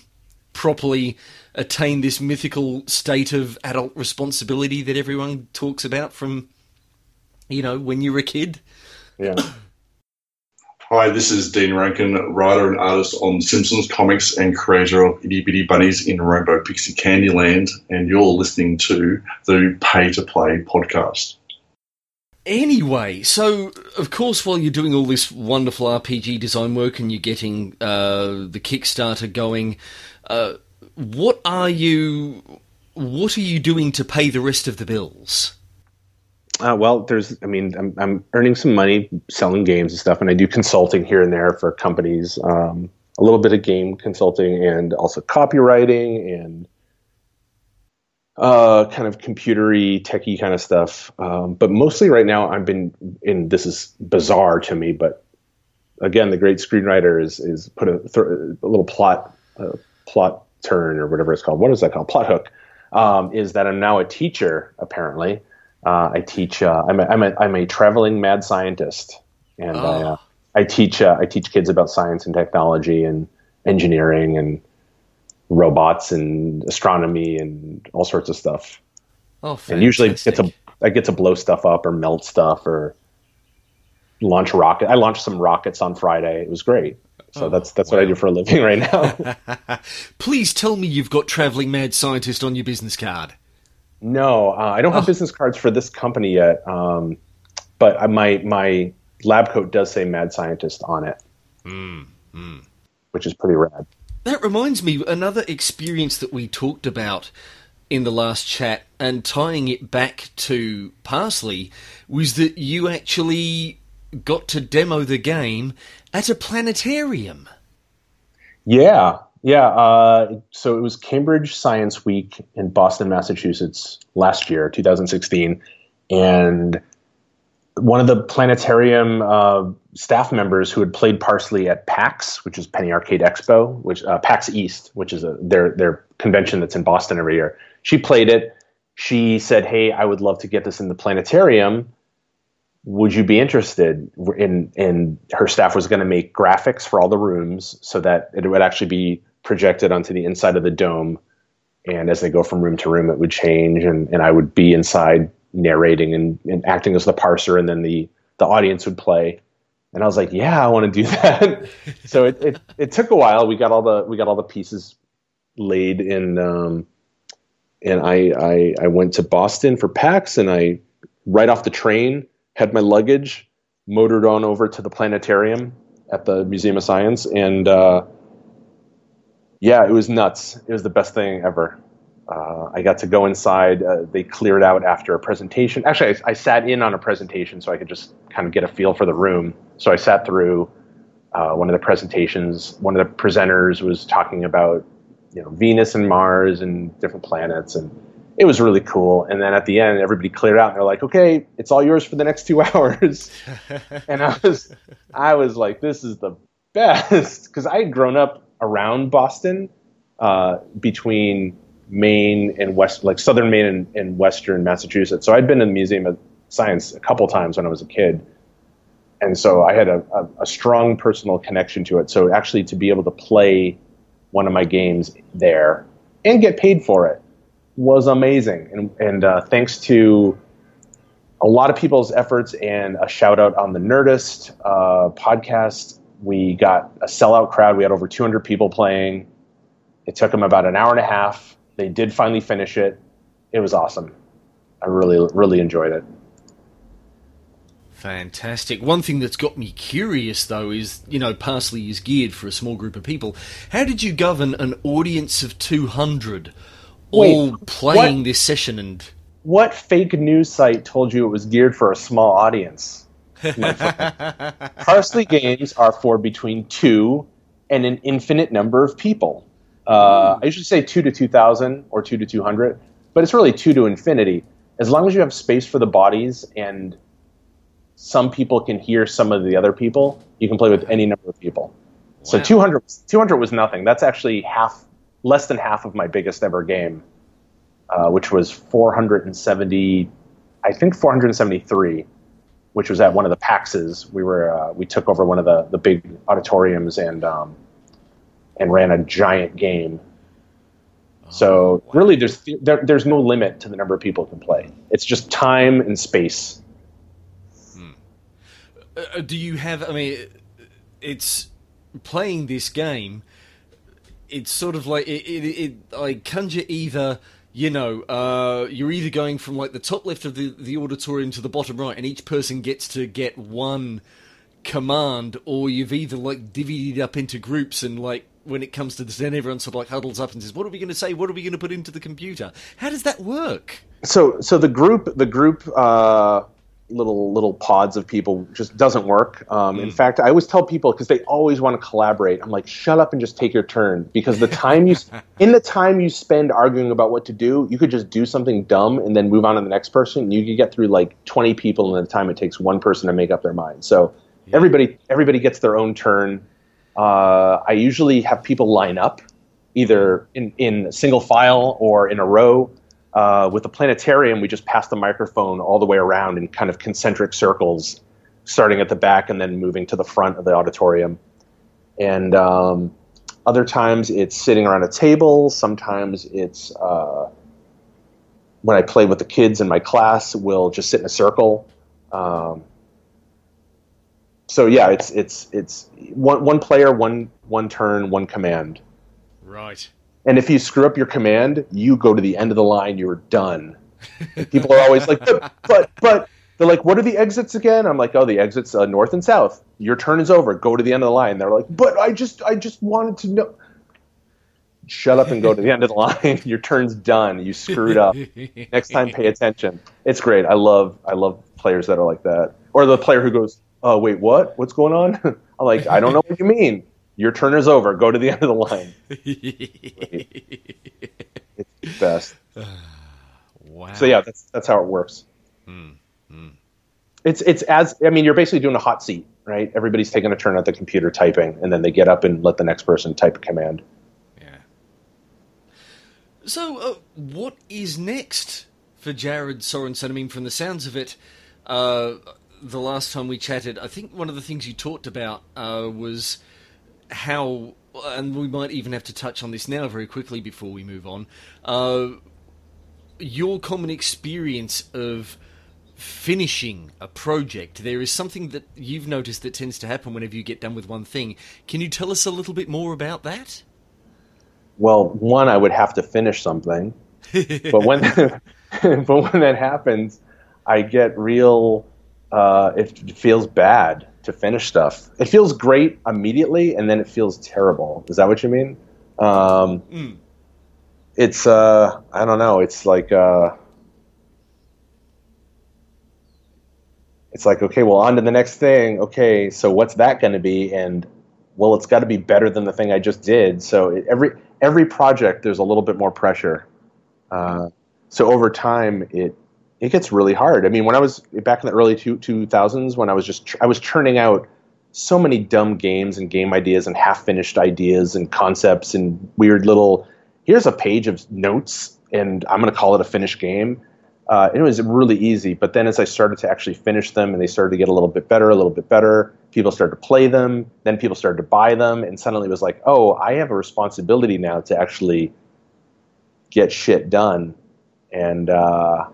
[SPEAKER 1] properly attain this mythical state of adult responsibility that everyone talks about from, you know, when you're a kid.
[SPEAKER 2] Yeah. *clears throat*
[SPEAKER 5] Hi, this is Dean Rankine, writer and artist on Simpsons comics and creator of Itty Bitty Bunnies in Rainbow Pixie Candyland, and you're listening to the Pay to Play podcast.
[SPEAKER 1] Anyway, so of course, while you're doing all this wonderful RPG design work and you're getting uh, the Kickstarter going, uh, what are you what are you doing to pay the rest of the bills?
[SPEAKER 2] Uh, well, there's, I mean, I'm, I'm earning some money selling games and stuff, and I do consulting here and there for companies. Um, a little bit of game consulting and also copywriting and uh, kind of computery, techie kind of stuff. Um, but mostly right now, I've been in. This is bizarre to me, but again, the great screenwriter is is put a, th- a little plot plot turn or whatever it's called. What is that called? Plot hook. Um, is that I'm now a teacher apparently. Uh, I teach. Uh, I'm, a, I'm, a, I'm a traveling mad scientist, and oh. I, uh, I teach. Uh, I teach kids about science and technology and engineering and robots and astronomy and all sorts of stuff.
[SPEAKER 1] Oh, fantastic.
[SPEAKER 2] and usually get to I get to blow stuff up or melt stuff or launch rocket. I launched some rockets on Friday. It was great. So oh, that's that's wow. what I do for a living right now. *laughs*
[SPEAKER 1] Please tell me you've got traveling mad scientist on your business card.
[SPEAKER 2] No, uh, I don't have oh. business cards for this company yet. Um, but my my lab coat does say mad scientist on it,
[SPEAKER 1] mm, mm.
[SPEAKER 2] which is pretty rad.
[SPEAKER 1] That reminds me, another experience that we talked about in the last chat and tying it back to Parsely was that you actually got to demo the game at a planetarium.
[SPEAKER 2] Yeah, yeah. Uh, so it was Cambridge Science Week in Boston, Massachusetts last year, 2016. And one of the planetarium uh, staff members who had played Parsely at PAX, which is Penny Arcade Expo, which uh, PAX East, which is a, their their convention that's in Boston every year. She played it. She said, "Hey, I would love to get this in the planetarium. Would you be interested?" In in her staff was going to make graphics for all the rooms so that it would actually be projected onto the inside of the dome, and as they go from room to room, it would change, and and I would be inside narrating and, and acting as the parser, and then the the audience would play and I was like, yeah, I want to do *laughs* that. so it, it, it took a while. We got all the we got all the pieces laid in, um, and I, I I went to Boston for PAX, and I right off the train had my luggage, motored on over to the planetarium at the Museum of Science, and uh, yeah, it was nuts. It was the best thing ever. Uh, I got to go inside. Uh, they cleared out after a presentation. Actually, I, I, sat in on a presentation so I could just kind of get a feel for the room. So I sat through uh, one of the presentations. One of the presenters was talking about you know Venus and Mars and different planets, and it was really cool. And then at the end, everybody cleared out, and they're like, "Okay, it's all yours for the next two *laughs* hours." *laughs* and I was, I was like, "This is the best," because I had grown up around Boston, uh, between Maine and West, like Southern Maine and, and Western Massachusetts. So I'd been in the Museum of Science a couple times when I was a kid, and so I had a, a, a strong personal connection to it. So actually, to be able to play one of my games there and get paid for it was amazing. And, and uh, thanks to a lot of people's efforts and a shout out on the Nerdist uh, podcast, we got a sellout crowd. We had over 200 people playing. It took them about an hour and a half they did finally finish it. It was awesome. I really, really enjoyed it.
[SPEAKER 1] Fantastic. One thing that's got me curious, though, is you know, Parsely is geared for a small group of people. How did you govern an audience of 200 all playing what, this session? And
[SPEAKER 2] what fake news site told you it was geared for a small audience? *laughs* Parsely games are for between two and an infinite number of people. Uh, I usually say two to two thousand or two to two hundred, but it's really two to infinity. As long as you have space for the bodies and some people can hear some of the other people, you can play with any number of people. Wow. So 200, 200 was nothing. That's actually half, less than half of my biggest ever game, uh, which was 470, I think 473, which was at one of the PAXs. We were uh, we took over one of the the big auditoriums and um, and ran a giant game. So oh, really, there's there, there's no limit to the number of people who can play. It's just time and space.
[SPEAKER 1] Hmm. Uh, do you have? I mean, it's playing this game. It's sort of like it. it, it I conjure either you know, uh, you're either going from like the top left of the, the auditorium to the bottom right, and each person gets to get one command, or you've either like divvied up into groups and like when it comes to this, then everyone sort of like huddles up and says, "What are we going to say? What are we going to put into the computer?" How does that work?
[SPEAKER 2] So so the group the group uh, little little pods of people just doesn't work. Um, In fact, I always tell people because they always want to collaborate. I'm like, shut up and just take your turn because the time you *laughs* in the time you spend arguing about what to do, you could just do something dumb and then move on to the next person. You could get through like 20 people in the time it takes one person to make up their mind. So everybody everybody gets their own turn. Uh, I usually have people line up either in, in single file or in a row. Uh, with the planetarium, we just pass the microphone all the way around in kind of concentric circles, starting at the back and then moving to the front of the auditorium. And um, other times it's sitting around a table. Sometimes it's uh, when I play with the kids in my class, we'll just sit in a circle. Um, so yeah, it's it's it's one one player, one one turn, one command.
[SPEAKER 1] Right.
[SPEAKER 2] And if you screw up your command, you go to the end of the line. You're done. People are always like, but, but, but. They're like, what are the exits again? I'm like, oh, the exits uh, north and south. Your turn is over. Go to the end of the line. They're like, but I just, I just wanted to know. Shut up and go to the end of the line. *laughs* Your turn's done. You screwed up. Next time, pay attention. It's great. I love, I love players that are like that. Or the player who goes, oh, wait, what? What's going on? *laughs* I'm like, I don't know what you mean. Your turn is over. Go to the *laughs* end of the line. It's *laughs* the best. *sighs*
[SPEAKER 1] Wow.
[SPEAKER 2] So yeah, that's that's how it works. It's it's as I mean, you're basically doing a hot seat, right? Everybody's taking a turn at the computer typing, and then they get up and let the next person type a command.
[SPEAKER 1] Yeah. So, uh, what is next for Jared Sorensen? I mean, from the sounds of it, uh, the last time we chatted, I think one of the things you talked about uh, was how, and we might even have to touch on this now very quickly before we move on. Uh, your common experience of finishing a project. There is something that you've noticed that tends to happen whenever you get done with one thing. Can you tell us a little bit more about that?
[SPEAKER 2] Well, one, I would have to finish something, *laughs* but when *laughs* but when that happens, I get real. Uh, it feels bad to finish stuff. It feels great immediately, and then it feels terrible. Is that what you mean? Um,
[SPEAKER 1] Mm.
[SPEAKER 2] It's uh, I don't know. It's like uh, it's like okay, well, on to the next thing. Okay, so what's that going to be? And well, it's got to be better than the thing I just did. So it, every every project, there's a little bit more pressure. Uh, so over time, it it gets really hard. I mean, when I was back in the early two two thousands, when I was just I was churning out so many dumb games and game ideas and half finished ideas and concepts and weird little. Here's a page of notes, and I'm going to call it a finished game. Uh, it was really easy, but then as I started to actually finish them, and they started to get a little bit better, a little bit better, people started to play them. Then people started to buy them, and suddenly it was like, oh, I have a responsibility now to actually get shit done, and uh,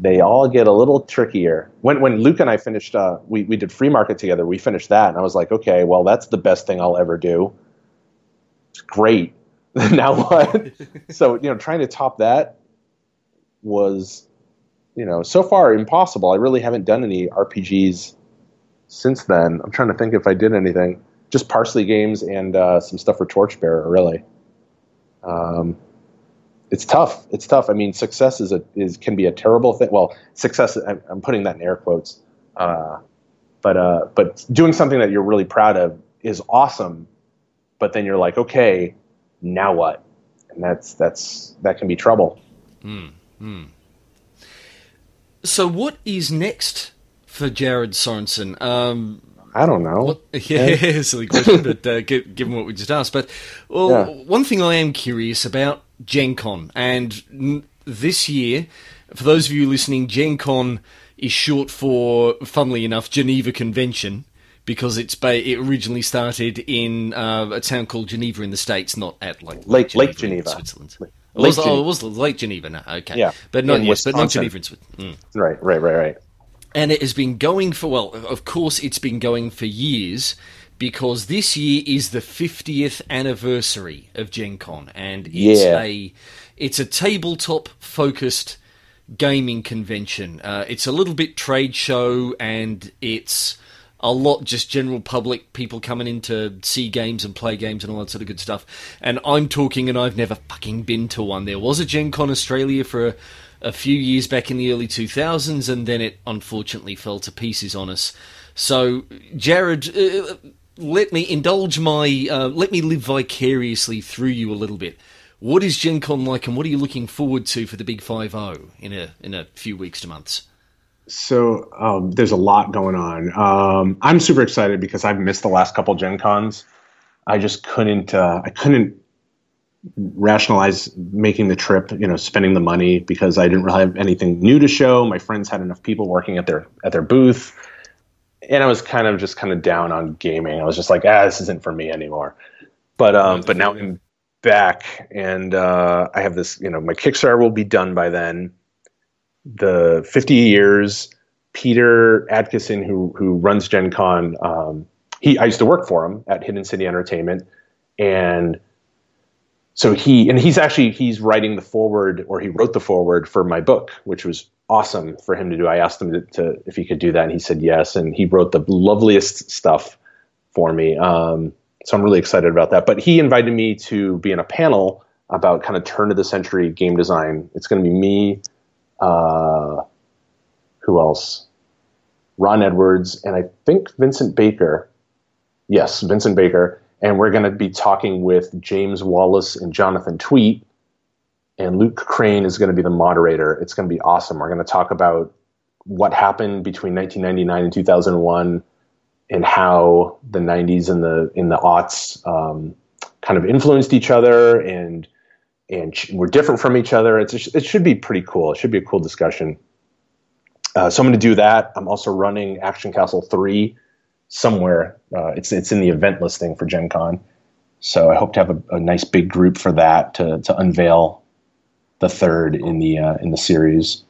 [SPEAKER 2] they all get a little trickier. When when Luke and I finished, uh, we we did FreeMarket together. We finished that, and I was like, okay, well, that's the best thing I'll ever do. It's great. *laughs* now what? *laughs* so you know, trying to top that was, you know, so far impossible. I really haven't done any RPGs since then. I'm trying to think if I did anything. Just Parsely games and uh, some stuff for Torchbearer, really. Um, it's tough. It's tough. I mean, success is a is can be a terrible thing. Well, success. I'm, I'm putting that in air quotes. Uh, but uh, but doing something that you're really proud of is awesome. But then you're like, okay, now what? And that's that's that can be trouble.
[SPEAKER 1] So, what is next for Jared Sorensen? Um,
[SPEAKER 2] I don't know.
[SPEAKER 1] what, *laughs* yeah, silly question, but uh, given what we just asked. But well,
[SPEAKER 2] Yeah.
[SPEAKER 1] one thing I am curious about Gen Con, and n- this year, for those of you listening, Gen Con is short for, funnily enough, Geneva Convention. Because it's ba- it originally started in uh, a town called Geneva in the states, not at like
[SPEAKER 2] Lake- Lake
[SPEAKER 1] in
[SPEAKER 2] Geneva.
[SPEAKER 1] Switzerland.
[SPEAKER 2] Lake
[SPEAKER 1] Oh, was,
[SPEAKER 2] Geneva.
[SPEAKER 1] oh, it was Lake Geneva. No, okay,
[SPEAKER 2] Yeah,
[SPEAKER 1] but not yes, but not Geneva in Switzerland. Mm
[SPEAKER 2] Right, right, right, right.
[SPEAKER 1] and it has been going for well of course it's been going for years because this year is the 50th anniversary of Gen Con, and it's
[SPEAKER 2] Yeah.
[SPEAKER 1] a it's a tabletop focused gaming convention. Uh, it's a little bit trade show, and it's a lot just general public people coming in to see games and play games and all that sort of good stuff. And I'm talking, and I've never fucking been to one. There was a Gen Con Australia for a, a few years back in the early 2000s, and then it unfortunately fell to pieces on us. So, Jared, uh, let me indulge my, uh, let me live vicariously through you a little bit. What is Gen Con like, and what are you looking forward to for the Big Five O in a in a few weeks to months?
[SPEAKER 2] So um, there's a lot going on. Um, I'm super excited because I've missed the last couple Gen Cons. I just couldn't. Uh, I couldn't rationalize making the trip. You know, spending the money because I didn't really have anything new to show. My friends had enough people working at their at their booth, and I was kind of just kind of down on gaming. I was just like, ah, this isn't for me anymore. But um, but now I'm back, and uh, I have this. You know, my Kickstarter will be done by then the 50 years peter Adkison who who runs gen con um, he i used to work for him at hidden city entertainment and so he and he's actually he's writing the forward or he wrote the forward for my book which was awesome for him to do i asked him to, to if he could do that and he said yes and he wrote the loveliest stuff for me um, so i'm really excited about that but he invited me to be in a panel about kind of turn of the century game design it's going to be me uh, who else? Ron Edwards and I think Vincent Baker. Yes, Vincent Baker. And we're going to be talking with James Wallis and Jonathan Tweet. And Luke Crane is going to be the moderator. It's going to be awesome. We're going to talk about what happened between 1999 and 2001 and how the 90s and the in the aughts um, kind of influenced each other and and we're different from each other. It's it should be pretty cool. It should be a cool discussion. Uh, so I'm going to do that. I'm also running Action Castle three somewhere. Uh, it's it's in the event listing for Gen Con. So I hope to have a, a nice big group for that to to unveil the third in the uh, in the series.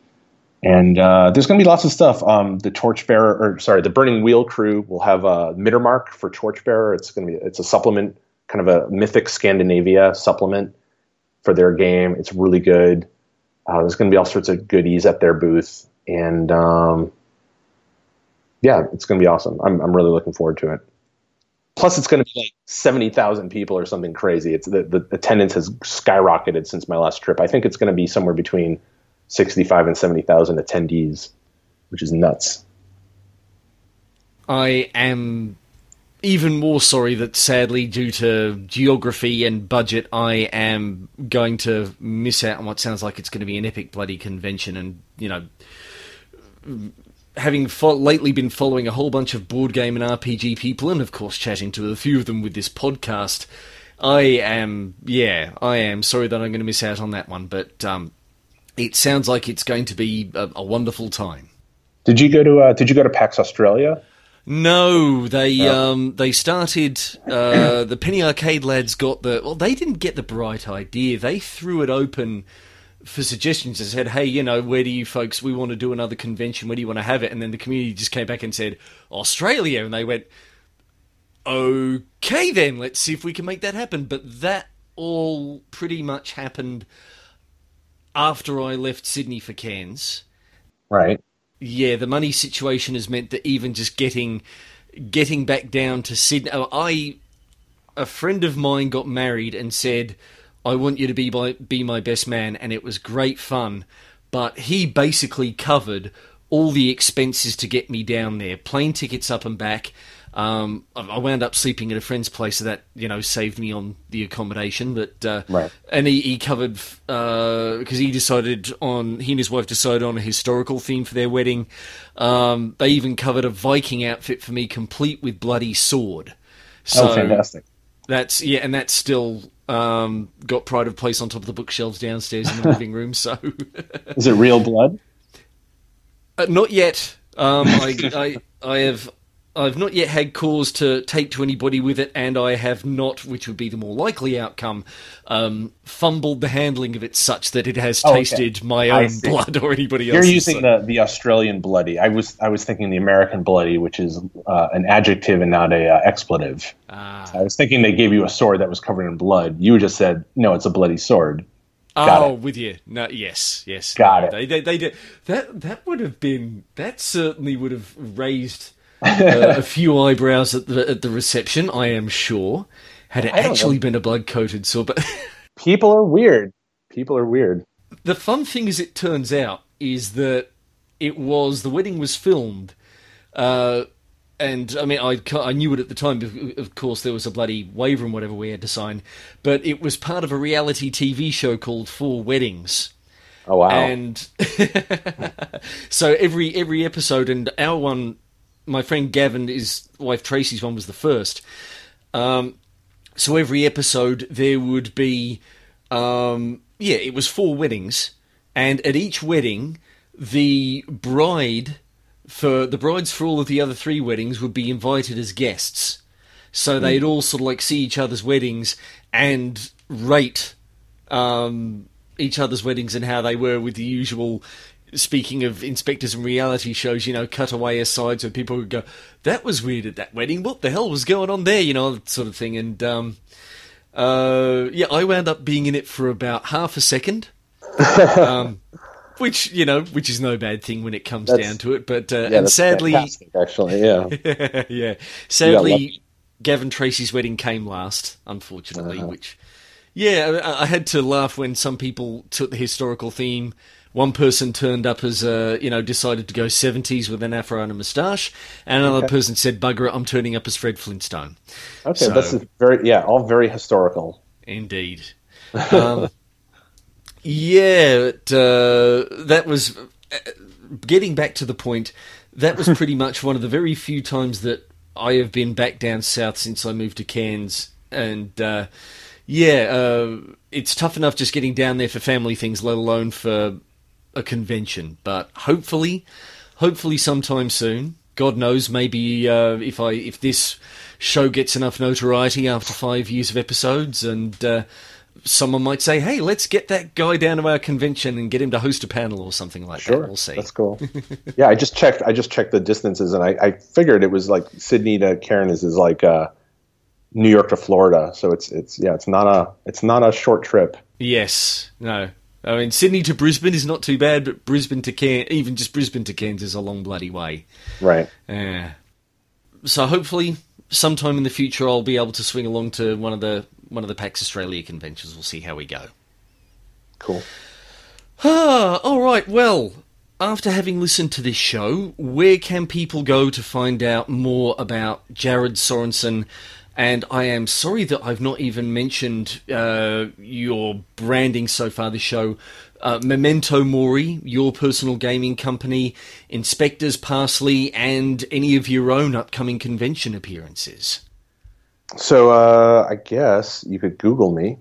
[SPEAKER 2] And uh, there's going to be lots of stuff. Um, the Torchbearer, or sorry, the Burning Wheel crew will have a Middarmark for Torchbearer. It's going to be it's a supplement, kind of a Mythic Scandinavia supplement for their game. It's really good. Uh, there's going to be all sorts of goodies at their booth, and um, yeah, it's going to be awesome. I'm I'm really looking forward to it. Plus, it's going to be like seventy thousand people or something crazy. It's the the attendance has skyrocketed since my last trip. I think it's going to be somewhere between sixty five and seventy thousand attendees, which is nuts.
[SPEAKER 1] I am even more sorry that sadly, due to geography and budget, I am going to miss out on what sounds like it's going to be an epic bloody convention. And, you know, having fo- lately been following a whole bunch of board game and RPG people, and of course chatting to a few of them with this podcast, I am, yeah, I am sorry that I'm going to miss out on that one. But um, it sounds like it's going to be a, a wonderful time.
[SPEAKER 2] Did you go to uh, Did you go to PAX Australia?
[SPEAKER 1] No, they um they started uh *coughs* the Penny Arcade lads got the well they didn't get the bright idea. They threw it open for suggestions and said, "Hey, you know, where do you folks we want to do another convention? Where do you want to have it?" And then the community just came back and said, "Australia." And they went, "Okay, then, let's see if we can make that happen." But that all pretty much happened after I left Sydney for Cairns
[SPEAKER 2] Right.
[SPEAKER 1] yeah, the money situation has meant that even just getting getting back down to Sydney, I a friend of mine got married and said, "I want you to be my be my best man," and it was great fun. But he basically covered all the expenses to get me down there, plane tickets up and back. Um, I wound up sleeping at a friend's place, so that you know saved me on the accommodation. But uh,
[SPEAKER 2] Right.
[SPEAKER 1] and he, he covered because he decided on he and his wife decided on a historical theme for their wedding. Um, they even covered a Viking outfit for me, complete with bloody sword. So
[SPEAKER 2] oh, fantastic.
[SPEAKER 1] that's yeah, and that's still um, got pride of place on top of the bookshelves downstairs in the *laughs* living room. So
[SPEAKER 2] Is it real blood?
[SPEAKER 1] uh, not yet. Um, I, *laughs* I I have I've not yet had cause to take to anybody with it, and I have not, which would be the more likely outcome, um, fumbled the handling of it such that it has
[SPEAKER 2] Oh, okay.
[SPEAKER 1] tasted my
[SPEAKER 2] I
[SPEAKER 1] own
[SPEAKER 2] see.
[SPEAKER 1] blood or anybody
[SPEAKER 2] You're
[SPEAKER 1] else's.
[SPEAKER 2] using the, the Australian bloody. I was I was thinking the American bloody, which is uh, an adjective and not a uh, expletive.
[SPEAKER 1] Ah.
[SPEAKER 2] I was thinking they gave you a sword that was covered in blood. You just said no, it's a bloody sword. Got
[SPEAKER 1] oh,
[SPEAKER 2] it.
[SPEAKER 1] with you. No, yes, yes.
[SPEAKER 2] Got
[SPEAKER 1] No,
[SPEAKER 2] it.
[SPEAKER 1] They, they, they did that. That would have been. That certainly would have raised uh, *laughs* a few eyebrows at the at the reception. I am sure. Had it actually
[SPEAKER 2] know.
[SPEAKER 1] been a blood coated sword, but *laughs*
[SPEAKER 2] People are weird. People are weird.
[SPEAKER 1] the fun thing, as it turns out, is that it was the wedding was filmed. Uh, and I mean, I, I knew it at the time. Of, of course, there was a bloody waiver and whatever we had to sign, but it was part of a reality TV show called Four Weddings.
[SPEAKER 2] Oh wow.
[SPEAKER 1] And *laughs* so every every episode, and our one, my friend Gavin, his wife Tracy's one was the first. Um, so every episode there would be, um, yeah, it was four weddings, and at each wedding, the bride for the brides for all of the other three weddings would be invited as guests. So they'd all sort of like see each other's weddings and rate um, each other's weddings and how they were with the usual. Speaking of InSpectres and reality shows, you know, cutaway asides where people would go, "That was weird at that wedding. What the hell was going on there?" You know, that sort of thing. And um, uh, yeah, I wound up being in it for about half a second, *laughs* um, which you know, which is no bad thing when it comes
[SPEAKER 2] That's-
[SPEAKER 1] down to it. But uh,
[SPEAKER 2] yeah,
[SPEAKER 1] and sadly,
[SPEAKER 2] actually, yeah. *laughs*
[SPEAKER 1] yeah.
[SPEAKER 2] lucky.
[SPEAKER 1] Sadly, Gavin Tracy's wedding came last, unfortunately.
[SPEAKER 2] Uh-huh.
[SPEAKER 1] Which, yeah, I, I had to laugh when some people took the historical theme. One person turned up as, uh, you know, decided to go 70s with an afro and a moustache, and another person said, "Bugger it, I'm turning up as Fred Flintstone."
[SPEAKER 2] Okay,
[SPEAKER 1] So-
[SPEAKER 2] this is very yeah, all very historical.
[SPEAKER 1] Indeed. *laughs* Um, yeah, but, uh, that was uh, getting back to the point. That was pretty *laughs* much one of the very few times that I have been back down south since I moved to Cairns, and uh, yeah, uh, it's tough enough just getting down there for family things, let alone for a convention. But hopefully, hopefully sometime soon. God knows, maybe uh, if I if this show gets enough notoriety after five years of episodes, and uh, someone might say, "Hey, let's get that guy down to our convention and get him to host a panel or something like
[SPEAKER 2] Sure,
[SPEAKER 1] that." We'll see.
[SPEAKER 2] That's cool. *laughs* yeah, I just checked. I just checked the distances, and I, I figured it was like Sydney to Cairns is like uh, New York to Florida. So it's it's yeah, it's not a it's not a short trip.
[SPEAKER 1] Yes, no. I mean, Sydney to Brisbane is not too bad, but Brisbane to Cairns, even just Brisbane to Cairns, is a long bloody way.
[SPEAKER 2] Right.
[SPEAKER 1] Yeah. So hopefully, sometime in the future, I'll be able to swing along to one of the one of the PAX Australia conventions. We'll see how we go.
[SPEAKER 2] Cool.
[SPEAKER 1] Ah, all right. Well, after having listened to this show, where can people go to find out more about Jared Sorensen? And I am sorry that I've not even mentioned uh, your branding so far this show. Uh, Memento Mori, your personal gaming company, InSpectres Parsely, and any of your own upcoming convention appearances.
[SPEAKER 2] So uh, I guess you could Google me.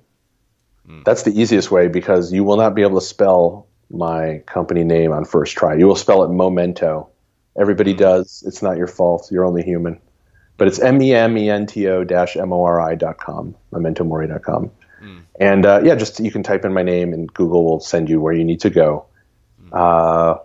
[SPEAKER 2] That's the easiest way because you will not be able to spell my company name on first try. You will spell it Memento. Everybody does. It's not your fault. You're only human. But it's M E M E N T O M O R I dot com, mementomori dot com. And uh, yeah, just you can type in my name and Google will send you where you need to go. Uh,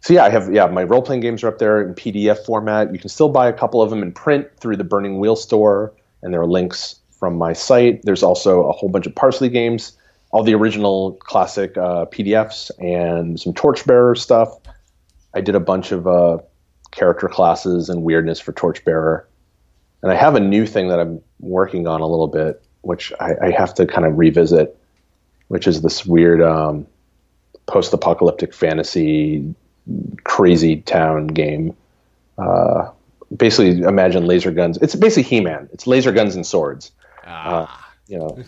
[SPEAKER 2] so yeah, I have yeah my role playing games are up there in PDF format. You can still buy a couple of them in print through the Burning Wheel store, and there are links from my site. There's also a whole bunch of Parsely games, all the original classic uh, PDFs, and some Torchbearer stuff. I did a bunch of uh, character classes and weirdness for Torchbearer, and I have a new thing that I'm working on a little bit, which I, I have to kind of revisit, which is this weird um, post-apocalyptic fantasy crazy town game. Uh, basically, imagine laser guns. It's basically He-Man. It's laser guns and swords. Uh, you know,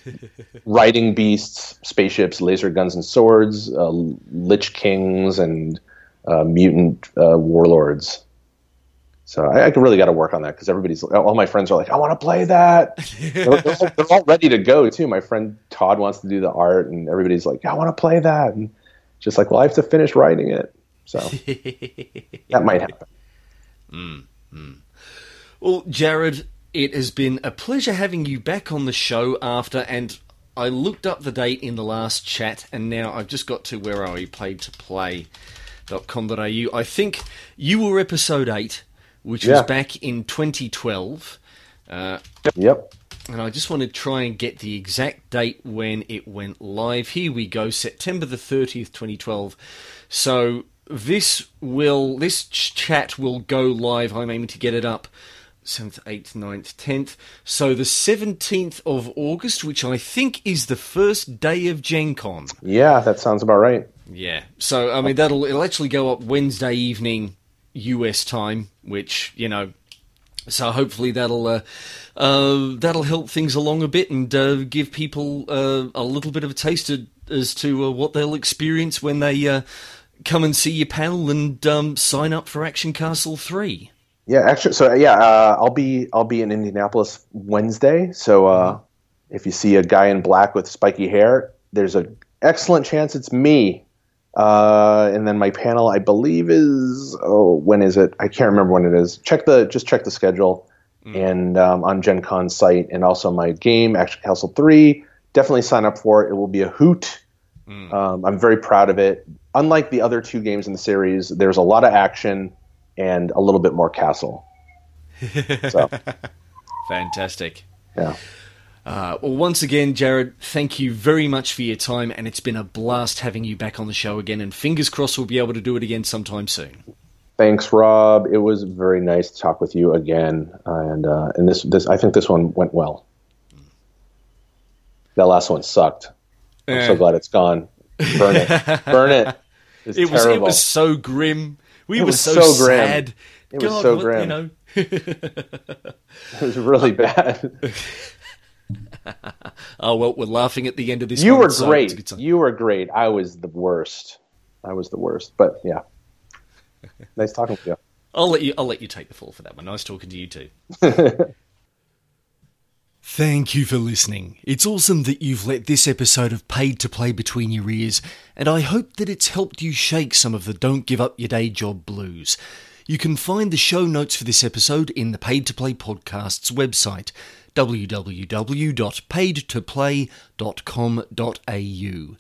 [SPEAKER 2] riding beasts, spaceships, laser guns and swords, uh, lich kings, and uh, mutant uh, warlords. So I, I really got to work on that because everybody's all my friends are like, I want to play that. *laughs* they're, they're all, they're all ready to go too. My friend Todd wants to do the art, and everybody's like, I want to play that. And just like, well, I have to finish writing it. So *laughs* that might happen. Mm, mm.
[SPEAKER 1] Well, Jared, it has been a pleasure having you back on the show after, and I looked up the date in the last chat, and now I've just got to where are we? Paid to play.com.au. I think you were episode 8, which was back in 2012. Uh,
[SPEAKER 2] Yep.
[SPEAKER 1] and I just want to try and get the exact date when it went live. Here we go, September the 30th, 2012. So this will this ch- chat will go live. I'm aiming to get it up 7th, 8th, 9th, 10th. So the 17th of August, which I think is the first day of Gen Con.
[SPEAKER 2] Yeah, that sounds about right.
[SPEAKER 1] Yeah. So I mean that'll it'll actually go up Wednesday evening US time, which, you know, so hopefully that'll uh, uh, that'll help things along a bit and uh, give people uh, a little bit of a taste of, as to uh, what they'll experience when they uh, come and see your panel and um, sign up for Action Castle Three.
[SPEAKER 2] Yeah, actually, so yeah, uh, I'll be I'll be in Indianapolis Wednesday. So uh, if you see a guy in black with spiky hair, there's an excellent chance it's me. Uh, and then my panel, I believe, is oh, when is it? I can't remember when it is. Check the just check the schedule, and um, on Gen Con's site, and also my game Action Castle Three. Definitely sign up for it. It will be a hoot. Um, I'm very proud of it. Unlike the other two games in the series, there's a lot of action and a little bit more castle. *laughs* So
[SPEAKER 1] Fantastic.
[SPEAKER 2] yeah.
[SPEAKER 1] Uh, well, once again, Jared, thank you very much for your time, and it's been a blast having you back on the show again. And fingers crossed, we'll be able to do it again sometime soon.
[SPEAKER 2] Thanks, Rob. It was very nice to talk with you again, and uh, and this this I think this one went well. That last one sucked. I'm
[SPEAKER 1] Eh.
[SPEAKER 2] so glad it's gone. Burn it, *laughs* burn it. It's
[SPEAKER 1] It was
[SPEAKER 2] terrible.
[SPEAKER 1] it was so grim. We
[SPEAKER 2] It
[SPEAKER 1] were
[SPEAKER 2] was
[SPEAKER 1] so,
[SPEAKER 2] so grim.
[SPEAKER 1] sad.
[SPEAKER 2] It was so
[SPEAKER 1] what-
[SPEAKER 2] grim.
[SPEAKER 1] You know, *laughs*
[SPEAKER 2] It was really bad. *laughs* *laughs*
[SPEAKER 1] oh well, we're laughing at the end of this.
[SPEAKER 2] you
[SPEAKER 1] one,
[SPEAKER 2] were
[SPEAKER 1] so
[SPEAKER 2] great. You were great. I was the worst. I was the worst. But yeah, *laughs* nice talking to you.
[SPEAKER 1] I'll let you. I'll let you take the fall for that one. Nice talking to you too. *laughs* Thank you for listening. It's awesome that you've let this episode of Paid to Play between your ears, and I hope that it's helped you shake some of the don't give up your day job blues. You can find the show notes for this episode in the Paid to Play podcast's website, www.paidtoplay.com.au.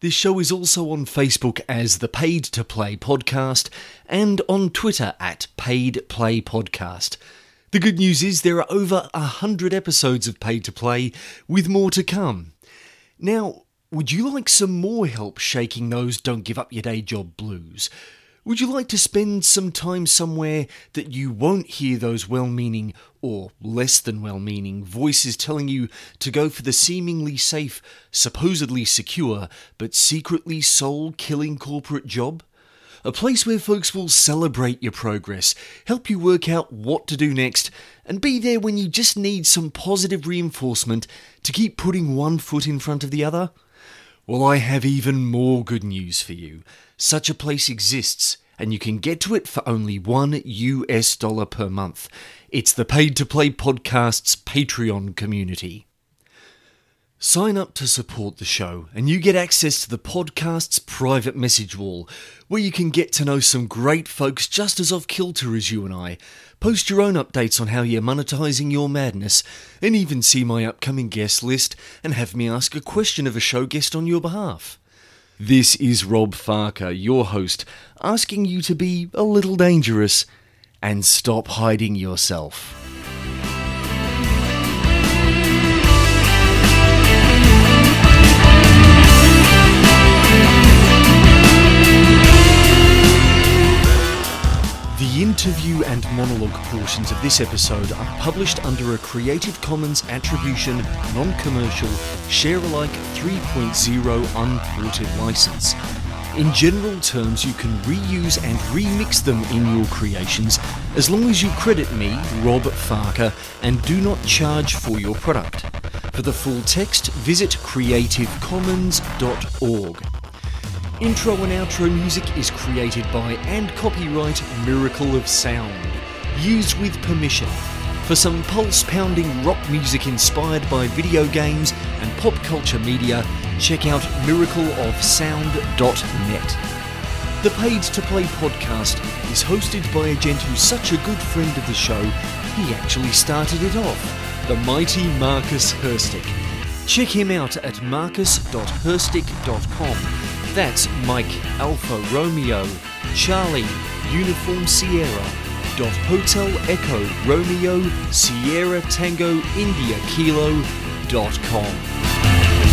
[SPEAKER 1] This show is also on Facebook as the Paid to Play Podcast and on Twitter at Paid Play Podcast. The good news is there are over a hundred episodes of Paid to Play, with more to come. Now, would you like some more help shaking those don't give up your day job blues? Would you like to spend some time somewhere that you won't hear those well meaning or less than well meaning voices telling you to go for the seemingly safe, supposedly secure, but secretly soul killing corporate job? A place where folks will celebrate your progress, help you work out what to do next, and be there when you just need some positive reinforcement to keep putting one foot in front of the other? Well, I have even more good news for you. Such a place exists, and you can get to it for only one US dollar per month. It's the Paid to Play Podcast's Patreon community. Sign up to support the show, and you get access to the podcast's private message wall, where you can get to know some great folks just as off kilter as you and I, post your own updates on how you're monetizing your madness, and even see my upcoming guest list and have me ask a question of a show guest on your behalf. This is Rob Farquhar, your host, asking you to be a little dangerous and stop hiding yourself. Interview and monologue portions of this episode are published under a Creative Commons Attribution, Non Commercial, Share Alike 3.0 Unported license. In general terms, you can reuse and remix them in your creations as long as you credit me, Rob Farquhar, and do not charge for your product. For the full text, visit creativecommons.org. Intro and outro music is created by and copyright Miracle of Sound, used with permission. For some pulse pounding rock music inspired by video games and pop culture media, check out miracleofsound.net. The Paid to Play podcast is hosted by a gent who's such a good friend of the show, he actually started it off, the mighty Marcus Herstik. Check him out at marcus.herstik.com. That's Mike Alpha Romeo Charlie Uniform Sierra dot Hotel Echo Romeo Sierra Tango India Kilo dot com.